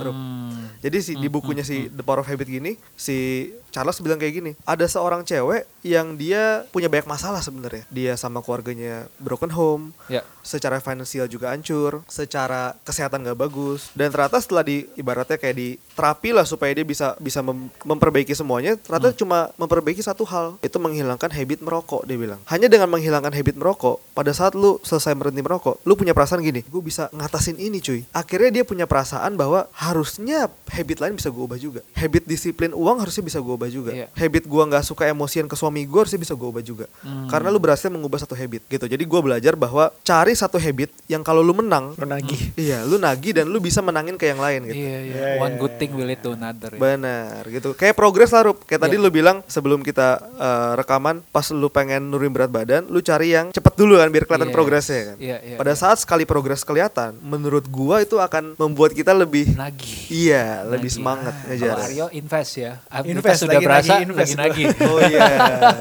Rup. Hmm. Jadi si di bukunya si The Power of Habit gini, si Charles bilang kayak gini, ada seorang cewek yang dia punya banyak masalah sebenarnya. Dia sama keluarganya broken home, Ya. Secara finansial juga hancur, secara kesehatan gak bagus, dan ternyata setelah di ibaratnya kayak di terapi lah supaya dia bisa bisa mem- memperbaiki semuanya, ternyata cuma memperbaiki satu hal, itu menghilangkan habit merokok dia bilang. Hanya dengan menghilangkan habit merokok, pada saat lu selesai berhenti merokok, lu punya perasaan gini, gue bisa ngatasin ini cuy. Akhirnya dia punya perasaan bahwa harusnya habit lain bisa gue ubah juga. Habit disiplin uang harusnya bisa gue ubah juga. Iya. Habit gue nggak suka emosian ke suami gue harusnya bisa gue ubah juga. Hmm. Karena lu berhasil mengubah satu habit gitu. Jadi gue belajar bahwa cari satu habit yang kalau lu menang, Lo nagih. iya lu nagih dan lu bisa menangin ke yang lain gitu. Iya, iya. Iya, One iya, good thing will lead to another. ya. Benar gitu. Kayak progres lah Rup. Kayak tadi Iya. lu bilang sebelum kita eh, rekaman pas lu pengen nurunin berat badan, lu cari yang cepet dulu kan biar kelihatan Yes. progresnya kan. Iya, iya, Pada iya. saat sekali progres kelihatan, menurut gua itu akan membuat kita lebih Nagih. iya, lebih Nagih. semangat Kalau ngejar. Aryo invest ya. Invest Invest, sudah lagi berasa nagih, invest lagi nagih. Oh iya,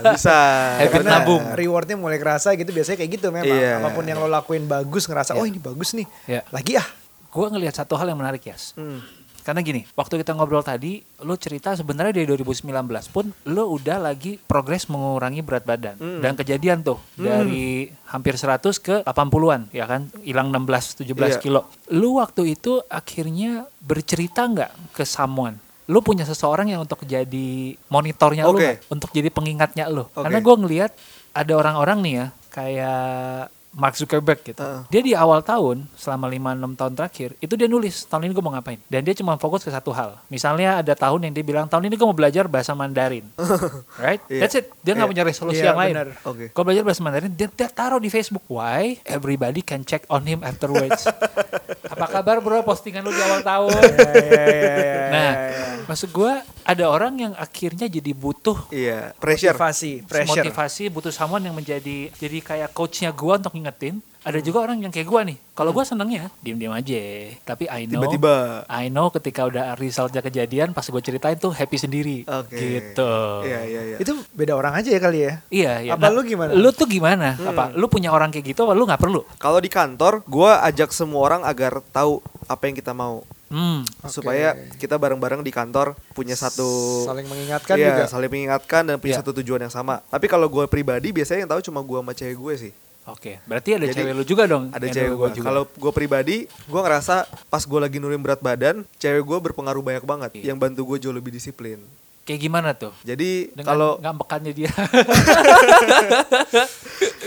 bisa. Habit Karena nabung. rewardnya mulai kerasa gitu biasanya kayak gitu memang. Iya. Apa pun yang lo lakuin bagus ngerasa Iya. oh ini bagus nih. Iya. Lagi ah. Gue ngelihat satu hal yang menarik ya. Hmm. Karena gini, waktu kita ngobrol tadi, lu cerita sebenarnya dari 2019 pun lu udah lagi progres mengurangi berat badan. Hmm. Dan kejadian tuh dari hampir 100 ke 80-an, ya kan? Hilang 16 17 Iya. kilo. Lu waktu itu akhirnya bercerita nggak ke someone? Lu punya seseorang yang untuk jadi monitornya lu Oke. nggak? Untuk jadi pengingatnya lu. Oke. Karena gue ngelihat ada orang-orang nih ya, kayak Mark Zuckerberg gitu. Heeh. Dia di awal tahun selama 5-6 tahun terakhir itu dia nulis tahun ini gue mau ngapain. Dan dia cuma fokus ke satu hal. Misalnya ada tahun yang dia bilang tahun ini gue mau belajar bahasa Mandarin. right? Iya. That's it. Dia nggak Iya. punya resolusi Iya, yang lain. Oke. Gue belajar bahasa Mandarin, dia, dia taruh di Facebook. Why? Everybody can check on him afterwards. Apa kabar bro? Postingan lu di awal tahun. nah, maksud gue ada orang yang akhirnya jadi butuh Iya, pressure. Motivasi, pressure. motivasi butuh someone yang menjadi jadi kayak coachnya gua untuk ngingetin ada juga orang yang kayak gua nih kalau gua senengnya diem diem aja tapi I know Tiba-tiba. I know ketika udah resultnya kejadian pas gue ceritain tuh happy sendiri Oke. gitu Iya, iya, iya. Itu beda orang aja ya kali ya. iya iya Apa lu gimana? lu tuh gimana apa lu punya orang kayak gitu apa lu nggak perlu Kalau di kantor, gua ajak semua orang agar tahu apa yang kita mau. hmm supaya kita bareng-bareng di kantor punya satu Saling mengingatkan Iya, juga. saling mengingatkan dan punya Iya. satu tujuan yang sama. Tapi kalau gue pribadi biasanya yang tahu cuma gue sama cewek gue sih. Oke berarti ada Jadi, cewek lu juga dong Ada cewek gue. gua juga. Kalau gue pribadi, gue ngerasa pas gue lagi nurunin berat badan, cewek gue berpengaruh banyak banget. Iya. Yang bantu gue jauh lebih disiplin. Kayak gimana tuh? Jadi dengan kalau ngambekannya dia.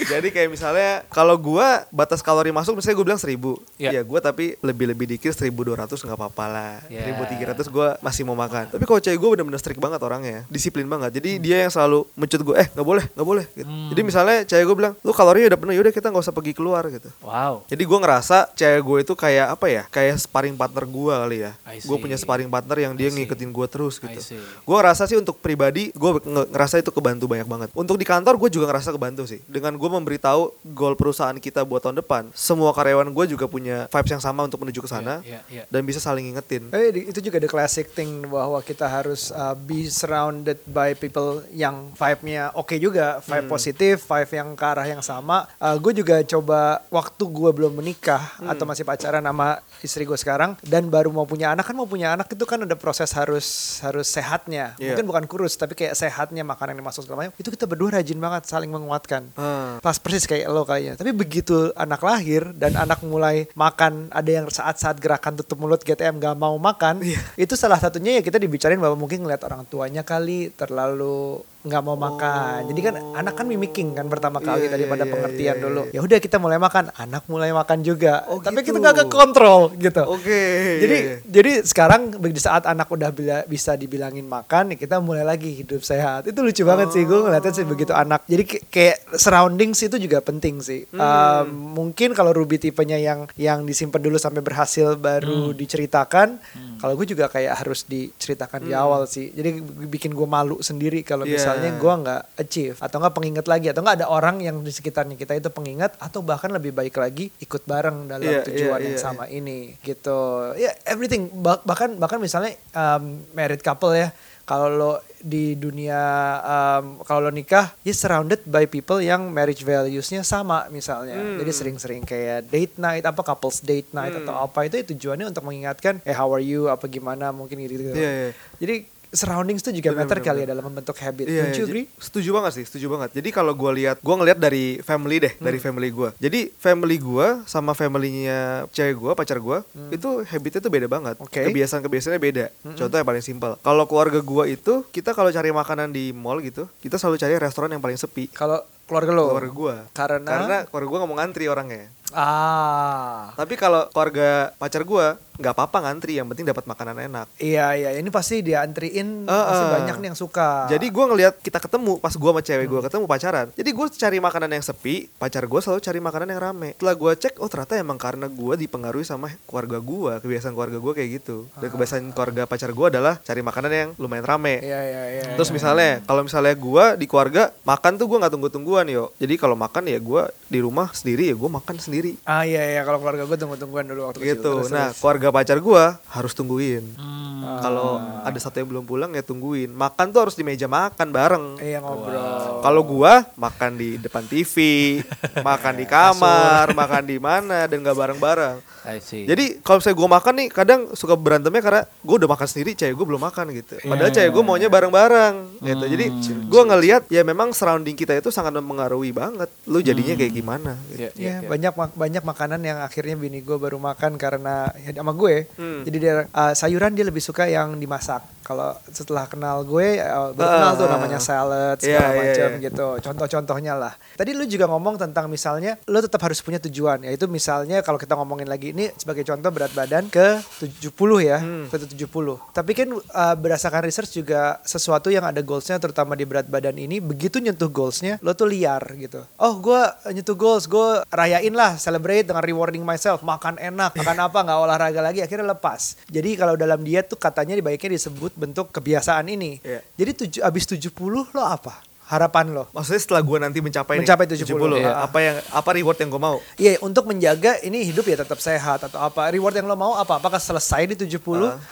Jadi kayak misalnya kalau gue batas kalori masuk misalnya gue bilang 1000 Iya. ya gue tapi lebih-lebih dikit 1200 nggak apa-apa lah. Ya. 1300 gue masih mau makan. Tapi kalau cewek gue bener-bener strict banget orangnya. Disiplin banget. Jadi dia yang selalu mencut gue eh nggak boleh nggak boleh. Gitu. Hmm. jadi misalnya cewek gue bilang lu kalorinya udah penuh yaudah kita nggak usah pergi keluar gitu. Wow. Jadi gue ngerasa cewek gue itu kayak apa ya? Kayak sparring partner gue kali ya. Gue punya sparring partner yang dia ngikutin gue terus gitu. Gue ngerasa sih untuk pribadi gue nge- ngerasa itu kebantu banyak banget untuk di kantor gue juga ngerasa kebantu sih dengan gue memberitahu goal perusahaan kita buat tahun depan semua karyawan gue juga punya vibes yang sama untuk menuju ke sana Iya, iya, iya. dan bisa saling ngingetin Eh, itu juga the classic thing bahwa kita harus uh, be surrounded by people yang vibe-nya oke juga, vibe positif, vibe yang ke arah yang sama. Uh, gue juga coba waktu gue belum menikah atau masih pacaran sama istri gue sekarang dan baru mau punya anak kan mau punya anak itu kan ada proses harus harus sehatnya. Iya. Mungkin bukan kurus tapi kayak sehatnya makanan yang masuk segala macam. Itu kita berdua rajin banget saling menguatkan. Ah. Pas persis kayak lo kayaknya. Tapi begitu anak lahir dan anak mulai makan, ada yang saat-saat gerakan tutup mulut GTM gak mau makan, Iya. itu salah satunya ya kita dibicarain bahwa mungkin ngeliat orang tuanya kali terlalu nggak mau makan. Jadi kan anak kan mimicking kan pertama kali Iya, daripada iya, pengertian iya, dulu. iya. Ya udah kita mulai makan, anak mulai makan juga. Oh, Tapi gitu. kita nggak ke kontrol gitu. oke Jadi iya, iya. jadi sekarang di saat anak udah bila- bisa dibilangin makan, ya kita mulai lagi hidup sehat. Itu lucu banget sih gue ngeliatnya sih begitu anak. Jadi kayak surroundings itu juga penting sih. Hmm. Um, mungkin kalau Ruby tipenya yang yang disimpan dulu sampai berhasil baru diceritakan. Kalau gue juga kayak harus diceritakan di awal sih. Jadi bikin gue malu sendiri kalau Hmm. Iya. Misalnya gue nggak achieve atau nggak pengingat lagi atau nggak ada orang yang di sekitarnya kita itu pengingat atau bahkan lebih baik lagi ikut bareng dalam Iya, tujuan iya, yang iya, sama ini gitu. Ya everything Bah- bahkan bahkan misalnya um, married couple ya kalau lo di dunia um, kalau lo nikah ya surrounded by people yang marriage valuesnya sama misalnya. Hmm. jadi sering-sering kayak date night apa couples date night atau apa itu tujuannya untuk mengingatkan eh how are you? Apa gimana? Mungkin gitu, -gitu. Iya, iya. jadi surroundings itu juga Bener, matter bener, kali ya dalam membentuk habit Iya, Don't you j- agree? Setuju banget sih, setuju banget. Jadi kalau gue lihat, gue ngelihat dari family deh, dari family gue. Jadi family gue sama familynya cewek gue, pacar gue, itu habitnya tuh beda banget. Oke. Kebiasaan-kebiasaannya beda. Contoh yang paling simpel. Kalau keluarga gue itu, kita kalau cari makanan di mall gitu, kita selalu cari restoran yang paling sepi. kalau keluarga lo Keluarga gue. karena Karena keluarga gue nggak mau ngantri orangnya. Ah. Tapi kalau keluarga pacar gua nggak apa-apa ngantri, yang penting dapat makanan enak. Iya iya ini pasti dia antriin pasti Eh, eh. banyak nih yang suka. Jadi gua ngelihat kita ketemu pas gua sama cewek Hmm. gua ketemu pacaran. Jadi gua cari makanan yang sepi, pacar gua selalu cari makanan yang rame. Setelah gua cek, oh ternyata emang karena gua dipengaruhi sama keluarga gua, kebiasaan keluarga gua kayak gitu. Dan kebiasaan keluarga pacar gua adalah cari makanan yang lumayan rame. Iya iya iya. Terus misalnya kalau misalnya gua di keluarga makan tuh gua nggak tunggu-tungguan yo. Jadi kalau makan ya gua di rumah sendiri ya gua makan sendiri. Ah iya iya kalau keluarga gue tunggu-tungguan dulu waktu kecil. Gitu. Terus, Nah, terus. keluarga pacar gua harus tungguin. Hmm. Kalau ada satu yang belum pulang ya tungguin. Makan tuh harus di meja makan bareng. Iya ngobrol. Kalau gua makan di depan TV, makan di kamar, makan di mana dan nggak bareng-bareng. I see. Jadi kalau misalnya gue makan nih kadang suka berantemnya karena gue udah makan sendiri, cewek gue belum makan gitu. Padahal cewek gue maunya bareng-bareng gitu. Jadi gue ngelihat ya memang surrounding kita itu sangat mempengaruhi banget. Lu jadinya kayak gimana? Gitu. Iya, iya, Iya iya. banyak mak- banyak makanan yang akhirnya bini gue baru makan karena ya, sama gue. Hmm. Jadi dia uh, sayuran dia lebih suka yang dimasak. Kalau setelah kenal gue uh, baru Ah, kenal tuh ah. namanya salad Iya, segala iya, macam iya. gitu. Contoh-contohnya lah. Tadi lu juga ngomong tentang misalnya lu tetap harus punya tujuan yaitu misalnya kalau kita ngomongin lagi ini sebagai contoh berat badan ke 70 ya, Hmm. ke 70. Tapi kan uh, berdasarkan research juga sesuatu yang ada goalsnya terutama di berat badan ini begitu nyentuh goalsnya lo tuh liar gitu. Oh gue nyentuh goals, gue rayain lah, celebrate dengan rewarding myself, makan enak, makan apa nggak olahraga lagi, akhirnya lepas. Jadi kalau dalam diet tuh katanya baiknya disebut bentuk kebiasaan ini. Iya. Jadi tujuh, abis 70 lo apa? Harapan lo? Maksudnya setelah gue nanti mencapai, nih, Mencapai 70, iya. apa yang apa reward yang gue mau? Iya, untuk menjaga ini hidup ya tetap sehat atau apa. Reward yang lo mau apa? Apakah selesai di 70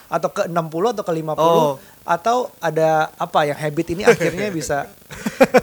atau ke 60 atau ke 50 Oh. atau ada apa yang habit ini akhirnya bisa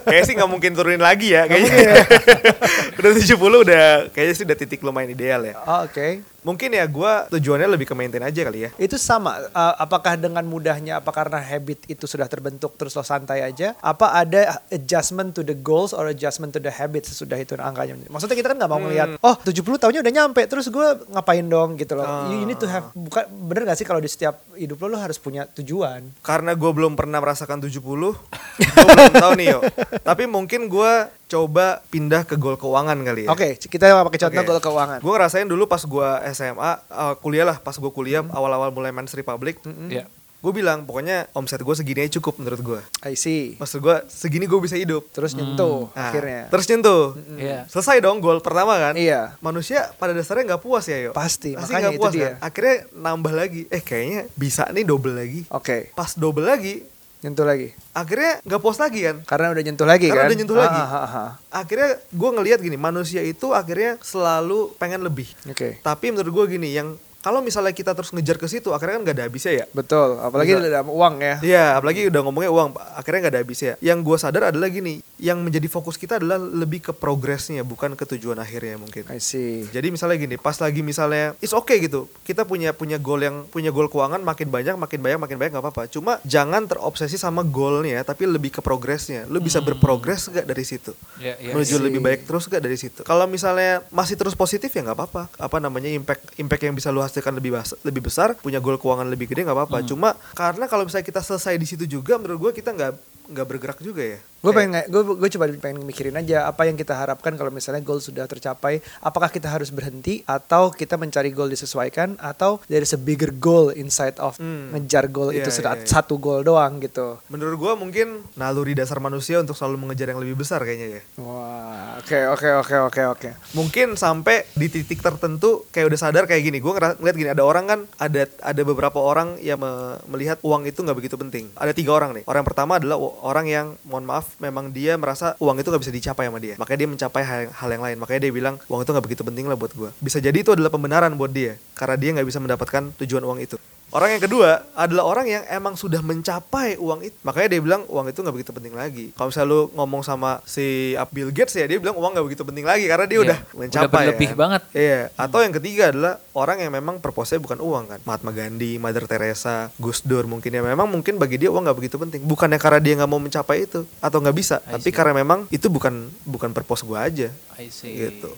Kayaknya sih nggak mungkin turunin lagi ya kayaknya. udah 70 udah kayaknya sih udah titik lumayan ideal ya. Oh, oke. Mungkin ya gue tujuannya lebih ke maintain aja kali ya. Itu sama uh, apakah dengan mudahnya apa karena habit itu sudah terbentuk terus lo santai aja? Apa ada adjustment to the goals or adjustment to the habit sesudah itu angkanya? Maksudnya kita kan nggak mau ngelihat oh 70 tahunnya udah nyampe terus gue ngapain dong gitu loh. You, you need to have bukan bener gak sih kalau di setiap hidup lo lo harus punya tujuan. Karena gue belum pernah merasakan 70, gue belum tahu nih yo. Tapi mungkin gue coba pindah ke goal keuangan kali ya. Oke, kita pakai contoh Oke. goal keuangan. Gue ngerasain dulu pas gue SMA, uh, kuliah lah, pas gue kuliah awal-awal mulai Men's Republic, Iya. gue bilang pokoknya omset gue segini aja cukup menurut gue. I see. Maksud gue segini gue bisa hidup. Terus nyentuh Nah, akhirnya. Terus nyentuh. Iya. Selesai dong goal pertama kan. Iya. Manusia pada dasarnya nggak puas ya yo. Pasti, Pasti makanya nggak itu puas dia. kan. Akhirnya nambah lagi. Eh kayaknya bisa nih double lagi. Oke, Pas double lagi, nyentuh lagi. akhirnya nggak puas lagi kan. Karena udah nyentuh lagi Karena kan? udah nyentuh lagi. Ah, ah, ah, ah. Akhirnya gue ngelihat gini, manusia itu akhirnya selalu pengen lebih. Oke. Tapi menurut gue gini, yang kalau misalnya kita terus ngejar ke situ, akhirnya kan gak ada habisnya ya. Betul, apalagi Bisa. dalam uang ya. Iya, apalagi udah ngomongnya uang, akhirnya nggak ada habisnya. Yang gue sadar adalah gini, yang menjadi fokus kita adalah lebih ke progresnya, bukan ke tujuan akhirnya mungkin. I see. Jadi misalnya gini, pas lagi misalnya it's okay gitu. Kita punya punya goal yang punya goal keuangan makin banyak, makin banyak, makin banyak nggak apa-apa. Cuma jangan terobsesi sama goalnya, tapi lebih ke progresnya. Lu bisa berprogres gak dari situ? Iya, iya. menuju sih. lebih baik terus gak dari situ. Kalau misalnya masih terus positif ya nggak apa-apa. Apa namanya impact impact yang bisa lu hasilkan lebih bas- lebih besar, punya goal keuangan lebih gede nggak apa-apa. Cuma karena kalau misalnya kita selesai di situ juga, menurut gue kita nggak nggak bergerak juga ya. Gue pengen, gue gue coba pengen mikirin aja apa yang kita harapkan kalau misalnya goal sudah tercapai. Apakah kita harus berhenti atau kita mencari goal disesuaikan atau there is a bigger goal inside of Hmm. ngejar goal Iya, itu iya, sudah iya. satu goal doang gitu. Menurut gue mungkin naluri dasar manusia untuk selalu mengejar yang lebih besar kayaknya ya. Wah, oke oke oke oke oke. Mungkin sampai di titik tertentu kayak udah sadar kayak gini. Gue ngeliat gini ada orang kan ada ada beberapa orang yang me- melihat uang itu nggak begitu penting. Ada tiga orang nih. Orang yang pertama adalah orang yang mohon maaf memang dia merasa uang itu nggak bisa dicapai sama dia. Makanya dia mencapai hal, hal yang lain. Makanya dia bilang uang itu nggak begitu penting lah buat gue. Bisa jadi itu adalah pembenaran buat dia karena dia nggak bisa mendapatkan tujuan uang itu. Orang yang kedua adalah orang yang emang sudah mencapai uang itu. Makanya dia bilang uang itu nggak begitu penting lagi. Kalau misalnya lu ngomong sama si Bill Gates ya dia bilang uang nggak begitu penting lagi karena dia Iya, udah udah mencapai. berlebih kan. banget. Iya. Atau yang ketiga adalah orang yang memang purpose-nya bukan uang kan. Mahatma Gandhi, Mother Teresa, Gus Dur mungkin ya memang mungkin bagi dia uang nggak begitu penting. Bukannya karena dia nggak mau mencapai itu atau nggak bisa, I tapi see. karena memang itu bukan bukan purpose gua aja. I see. Gitu.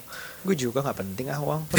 Gue juga nggak penting ah uang.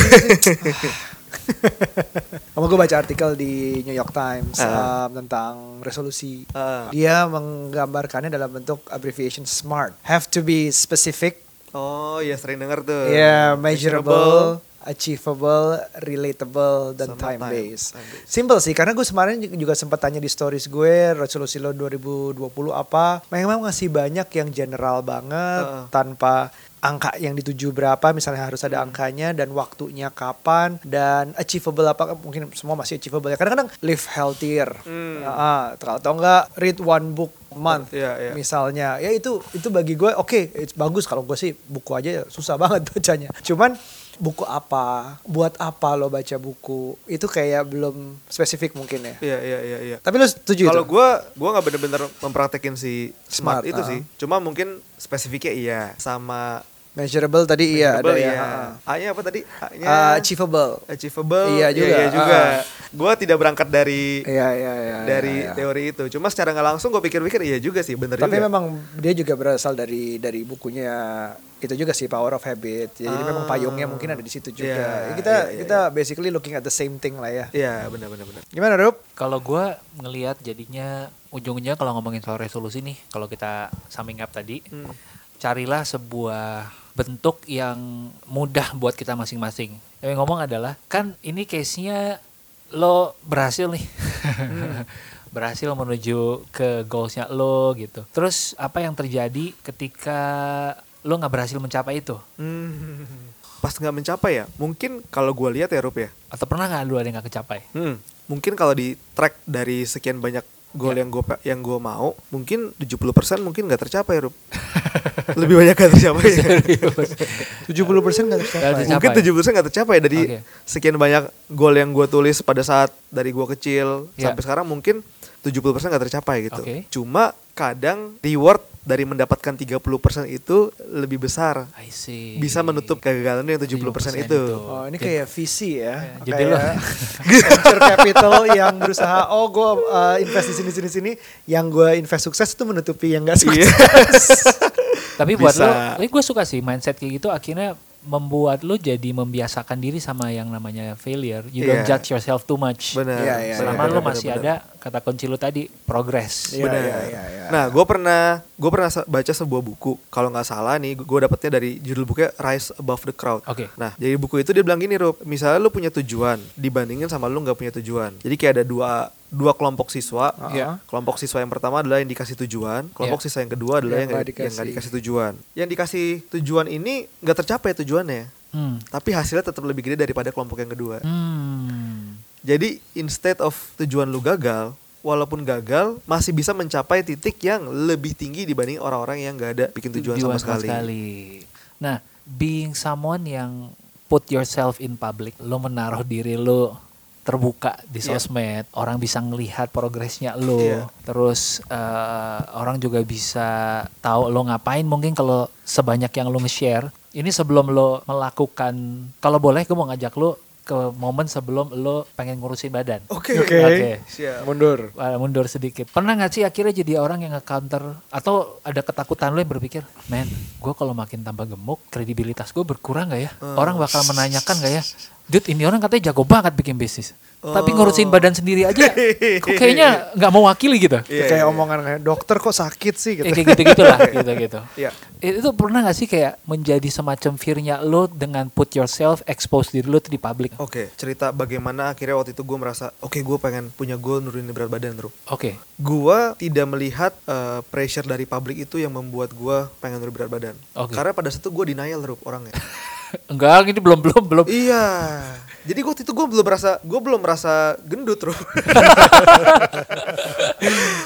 Sama gue baca artikel di New York Times Ah. um, tentang resolusi. Ah. Dia menggambarkannya dalam bentuk abbreviation SMART. Have to be specific, Oh iya sering denger tuh. Iya, measurable, achievable, relatable, dan Sama time time- based. time based. Simple sih, karena gue kemarin juga sempat tanya di stories gue, resolusi lo 2020 apa. Memang masih banyak yang general banget, Heeh. tanpa angka yang dituju berapa, misalnya harus ada angkanya, dan waktunya kapan, dan achievable apa, mungkin semua masih achievable ya. Kadang-kadang live healthier, Hmm. Ah, atau enggak read one book month Iya, iya. misalnya ya itu itu bagi gue oke it's bagus kalau gue sih buku aja susah banget bacanya cuman buku apa buat apa lo baca buku itu kayak belum spesifik mungkin ya Iya iya iya iya. tapi lo setuju Kalau gue gue nggak bener-bener mempraktekin si Smart, smart, itu ah. sih. Cuma mungkin spesifiknya iya sama measurable tadi iya ada ya iya. ah. A-nya apa tadi? A-nya Ah, achievable achievable. Iya juga, Iya, juga. ah. Gue tidak berangkat dari iya iya iya dari iya, iya. teori itu. Cuma secara nggak langsung gue pikir-pikir iya juga sih, bener tapi juga. memang dia juga berasal dari dari bukunya itu juga sih Power of Habit Ya, jadi memang Ah. payungnya mungkin ada di situ juga Ya, Iya, kita iya, iya, kita basically looking at the same thing lah ya Iya benar-benar benar. gimana Rup? Kalau gua ngelihat jadinya ujungnya kalau ngomongin soal resolusi nih, kalau kita summing up tadi, Hmm. carilah sebuah bentuk yang mudah buat kita masing-masing. Yang ngomong adalah kan ini case-nya lo berhasil nih. berhasil menuju ke goalsnya lo gitu. Terus apa yang terjadi ketika lo nggak berhasil mencapai itu? Hmm. Pas nggak mencapai ya, mungkin kalau gue lihat ya Rup ya, Atau pernah nggak lo ada yang nggak kecapai? Hmm, mungkin kalau di track dari sekian banyak goal Ya. yang gue yang gue mau, mungkin 70% mungkin nggak tercapai, Rup. Lebih banyak nggak tercapai. 70% nggak tercapai Nggak tercapai. mungkin 70% nggak tercapai dari Oke. sekian banyak goal yang gue tulis pada saat dari gue kecil Ya. sampai sekarang mungkin 70% nggak tercapai gitu. Oke. Cuma kadang reward dari mendapatkan 30% itu lebih besar. I see. Bisa menutup kegagalan yang 70%, 70% itu. itu. Oh ini kayak visi ya, Ya, jadi lo- kayak venture capital yang berusaha, oh gue invest di sini sini sini, yang gue invest sukses itu menutupi yang gak Iya. sukses. Tapi buat Bisa. lo, tapi gue suka sih mindset kayak gitu akhirnya membuat lo jadi membiasakan diri sama yang namanya failure. You don't Iya. judge yourself too much. Benar. Iya, iya, Selama benar, lo benar, masih benar. ada kata kunci lo tadi progress. Iya, Benar. iya, iya, iya. Nah, gue pernah gue pernah baca sebuah buku. Kalau nggak salah nih, gue dapetnya dari judul bukunya Rise Above the Crowd. Oke. Nah, jadi buku itu dia bilang gini, Rob. Misalnya lu punya tujuan dibandingin sama lu nggak punya tujuan. Jadi kayak ada dua dua kelompok siswa. Iya. Kelompok siswa yang pertama adalah yang dikasih tujuan. Kelompok Iya. siswa yang kedua adalah Yang yang nggak nggak yang nggak dikasih. dikasih tujuan. Yang dikasih tujuan ini nggak tercapai tujuannya. Hmm. Tapi hasilnya tetap lebih gede daripada kelompok yang kedua. Hmm. Jadi instead of tujuan lu gagal, walaupun gagal masih bisa mencapai titik yang lebih tinggi dibanding orang-orang yang gak ada bikin tujuan, sama sekali. Nah, being someone yang put yourself in public, lo menaruh diri lo terbuka di Iya. sosmed, orang bisa ngelihat progresnya lo, Iya. terus eh, orang juga bisa tahu lo ngapain. Mungkin kalau sebanyak yang lo nge-share, ini sebelum lo melakukan, kalau boleh gue mau ngajak lo ke momen sebelum lo pengen ngurusin badan. Oke. Oke. Oke. Siap. Mundur. Uh, mundur sedikit. Pernah nggak sih akhirnya jadi orang yang nge-counter atau ada ketakutan lo yang berpikir, men, gue kalau makin tambah gemuk, kredibilitas gue berkurang nggak ya? Orang bakal menanyakan nggak ya? Dude, ini orang katanya jago banget bikin bisnis. Tapi ngurusin badan sendiri aja, kok kayaknya nggak mau wakili gitu. Iya, kayak iya. omongan kayak dokter kok sakit sih gitu. Ya, kayak gitu-gitu lah, gitu-gitu. Iya. Itu pernah gak sih kayak menjadi semacam fear-nya lo dengan put yourself, expose diri lo di publik? Oke, cerita bagaimana akhirnya waktu itu gue merasa, oke gue pengen punya goal nurunin berat badan terus. Oke, Gue tidak melihat eh, pressure dari publik itu yang membuat gue pengen nurunin berat badan. Oke. Karena pada saat itu gue denial Rup, orangnya. enggak, ini belum belum belum. iya. Jadi waktu itu gue belum merasa, gue belum merasa gendut Rup.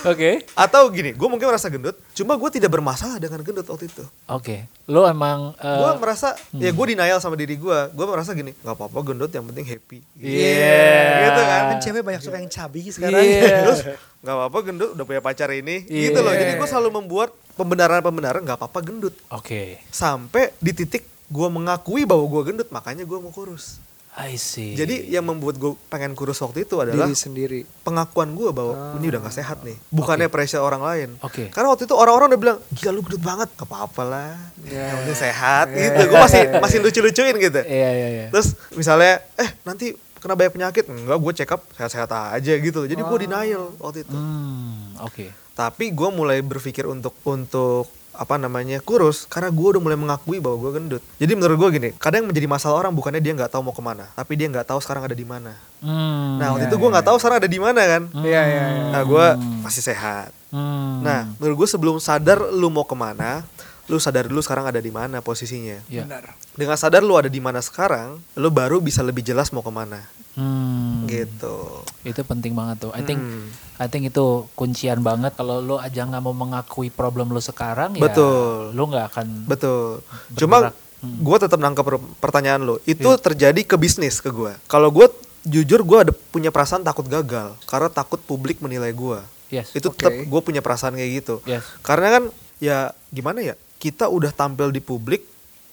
Oke, Atau gini, gue mungkin merasa gendut, cuma gue tidak bermasalah dengan gendut waktu itu. oke. Lo emang uh, gue merasa ya gue denial sama diri gue gue merasa gini nggak apa-apa gendut yang penting happy Iya. gitu kan Kan cewek banyak suka yang cabi sekarang. Iya. terus nggak apa-apa gendut udah punya pacar ini gitu loh Iya. jadi gue selalu membuat pembenaran-pembenaran nggak apa-apa gendut Oke, sampai di titik gue mengakui bahwa gue gendut makanya gue mau kurus I see. jadi yang membuat gue pengen kurus waktu itu adalah Diri sendiri. pengakuan gue bahwa ini udah gak sehat nih bukannya pressure orang lain Oke. karena waktu itu orang-orang udah bilang gila lu gendut banget gak apa-apa lah Ya. yang penting sehat gitu gue masih masih lucu-lucuin gitu Iya iya iya. Terus misalnya, eh nanti kena banyak penyakit, enggak gue check up sehat-sehat aja gitu. Jadi gue denial waktu itu. Hmm, oke. Tapi gue mulai berpikir untuk untuk apa namanya kurus karena gue udah mulai mengakui bahwa gue gendut. Jadi menurut gue gini, kadang yang menjadi masalah orang bukannya dia nggak tahu mau ke mana, tapi dia nggak tahu sekarang ada di mana. Hmm. Nah waktu itu gue nggak tahu sekarang ada di mana kan. Iya iya iya. Nah gue masih sehat. Hmm. Nah menurut gue sebelum sadar lu mau ke mana, lu sadar dulu sekarang ada di mana posisinya. Ya. Benar. Dengan sadar lu ada di mana sekarang, lu baru bisa lebih jelas mau ke mana. Hmm. Gitu. Itu penting banget tuh. I think Hmm. I think itu kuncian banget kalau lo aja nggak mau mengakui problem lo sekarang Betul. ya lo nggak akan Betul. Cuma Bergerak. Hmm. gue tetap nangkep per- pertanyaan lo. Itu Iya. terjadi ke bisnis ke gue. Kalau gue jujur gue ada punya perasaan takut gagal karena takut publik menilai gue. yes Itu Oke. tetap gue punya perasaan kayak gitu. yes Karena kan ya gimana ya kita udah tampil di publik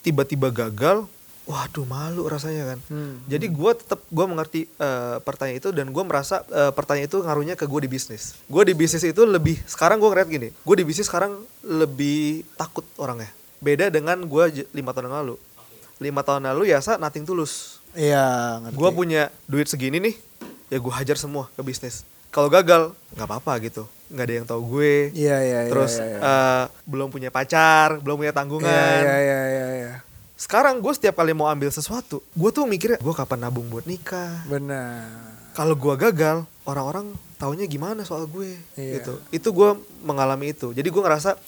tiba-tiba gagal, waduh malu rasanya kan. Hmm. Jadi gue tetap gue mengerti eh, pertanyaan itu dan gue merasa eh, pertanyaan itu ngaruhnya ke gue di bisnis. Gue di bisnis itu lebih sekarang gue ngeliat gini, gue di bisnis sekarang lebih takut orangnya. Beda dengan gue lima tahun yang lalu. Lima tahun lalu ya sa nothing tulus. Iya. Gue punya duit segini nih, ya gue hajar semua ke bisnis. Kalau gagal nggak apa-apa gitu, nggak ada yang tahu gue. Iya iya iya. Terus iya, iya. eh, belum punya pacar, belum punya tanggungan. Iya iya iya iya. iya. Sekarang gue setiap kali mau ambil sesuatu, gue tuh mikirnya gue kapan nabung buat nikah. Benar. Kalau gue gagal, orang-orang taunya gimana soal gue Iya. gitu. Itu gue mengalami itu. Jadi gue ngerasa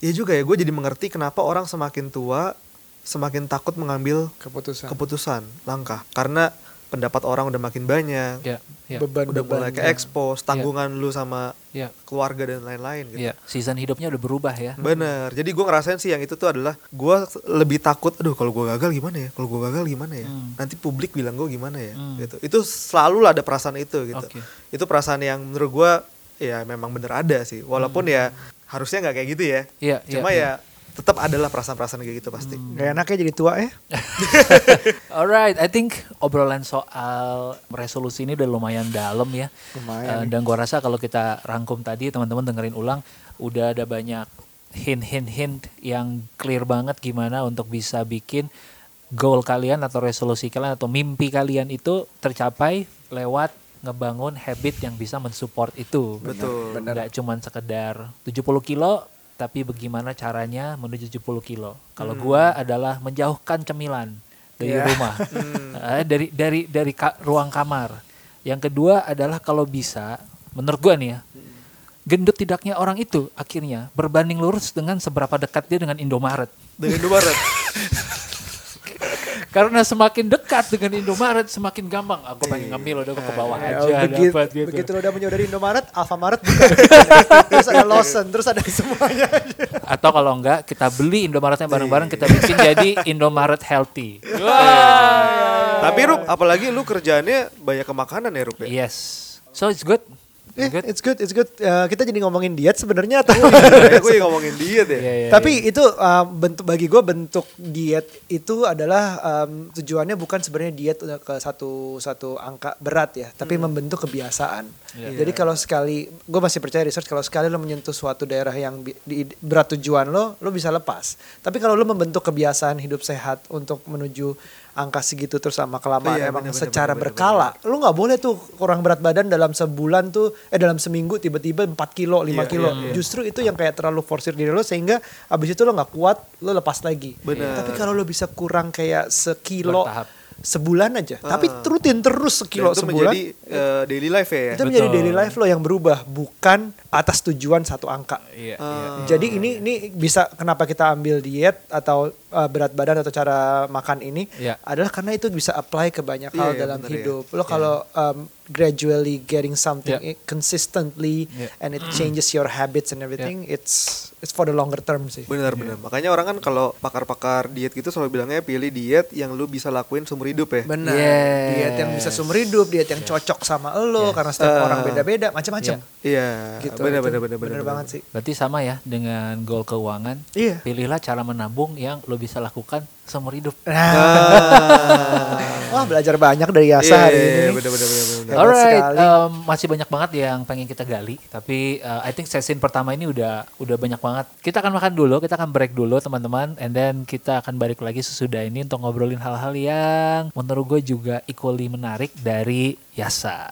ya juga ya gue jadi mengerti kenapa orang semakin tua semakin takut mengambil Keputusan. keputusan langkah karena pendapat orang udah makin banyak. ya ya beban Udah mulai ke expose, tanggungan lu sama ya keluarga dan lain-lain gitu. ya season hidupnya udah berubah ya Bener. Jadi gue ngerasain sih yang itu tuh adalah gue lebih takut. Aduh kalau gue gagal gimana ya? Kalau gue gagal gimana ya? Hmm. Nanti publik bilang gue gimana ya? Hmm. Gitu. Itu selalu lah ada perasaan itu gitu. Oke. Itu perasaan yang menurut gue ya memang bener ada sih. Walaupun ya harusnya nggak kayak gitu ya. Iya, Cuma iya, ya tetap adalah perasaan-perasaan kayak gitu pasti. Gak enaknya jadi tua ya? Alright, I think obrolan soal resolusi ini udah lumayan dalam ya. Lumayan Eh, dan gua rasa kalau kita rangkum tadi teman-teman dengerin ulang udah ada banyak hint-hint-hint yang clear banget gimana untuk bisa bikin goal kalian atau resolusi kalian atau mimpi kalian itu tercapai lewat ngebangun habit yang bisa mensupport itu. Betul. benar. Nggak cuman sekedar 70 kilo tapi bagaimana caranya menuju 70 kilo. Kalau gua adalah menjauhkan cemilan dari Iya. rumah. Eh, dari dari dari ka- ruang kamar. Yang kedua adalah kalau bisa menurut gua nih ya. Gendut tidaknya orang itu akhirnya berbanding lurus dengan seberapa dekat dia dengan Indomaret. Dengan Indomaret. Karena semakin dekat dengan Indomaret semakin gampang. Aku pengen ngambil udah ke bawah Ya, aja begitu, dapat gitu. begitu lo udah menyodari Indomaret, Alfamaret buka. terus ada Lawson, terus ada semuanya. Atau kalau enggak kita beli Indomaretnya bareng-bareng kita bikin jadi Indomaret healthy. Iya, Wah. Tapi Rup, apalagi lu kerjaannya banyak ke makanan ya Rup ya? Yes. So it's good. Eh, It's good. it's good, it's good. Eh, kita jadi ngomongin diet sebenarnya atau Kayak gue ngomongin diet ya. Iya, iya, Tapi itu uh, bentuk bagi gue bentuk diet itu adalah um, tujuannya bukan sebenarnya diet ke satu satu angka berat ya, tapi membentuk kebiasaan. Iya. Jadi kalau sekali, gue masih percaya research kalau sekali lo menyentuh suatu daerah yang bi- di- berat tujuan lo, lo bisa lepas. Tapi kalau lo membentuk kebiasaan hidup sehat untuk menuju angka segitu terus sama kelamaan Iya, emang bener, bener, secara bener, berkala, lo nggak boleh tuh kurang berat badan dalam sebulan tuh, eh dalam seminggu tiba-tiba 4 kilo, 5 Iya, kilo. iya, iya. Justru itu yang kayak terlalu forsir diri lo sehingga abis itu lo nggak kuat lo lepas lagi Benar. tapi kalau lo bisa kurang kayak sekilo Bertahap. sebulan aja tapi Ah. rutin terus Dan sekilo itu sebulan menjadi eh, daily life ya. itu menjadi Betul. daily life lo yang berubah bukan atas tujuan satu angka Iya, Ah. iya. jadi ini ini bisa kenapa kita ambil diet atau uh, berat badan atau cara makan ini Iya. adalah karena itu bisa apply ke banyak Iya, hal iya, dalam bener ya. hidup. Lo kalau um, gradually getting something Iya. i- consistently Iya. and it changes your habits and everything, it's it's for the longer term sih. Benar-benar. Makanya orang kan kalau pakar-pakar diet gitu selalu bilangnya pilih diet yang lu bisa lakuin seumur hidup ya. Benar. Yes. Diet yang bisa seumur hidup, diet yang cocok sama lo karena setiap Ah. orang beda-beda, macam-macam. Iya. Gitu. Benar-benar Itu benar-benar. bener banget sih. Berarti sama ya dengan goal keuangan. Iya. Pilihlah cara menabung yang lo bisa lakukan seumur hidup. Wah, belajar banyak dari Yasa hari ini. nih. Benar-benar benar-benar. Hebat Alright, um, masih banyak banget yang pengen kita gali, tapi uh, I think session pertama ini udah udah banyak banget. Kita akan makan dulu, kita akan break dulu teman-teman, and then kita akan balik lagi sesudah ini untuk ngobrolin hal-hal yang menurut gue juga equally menarik dari Yasa.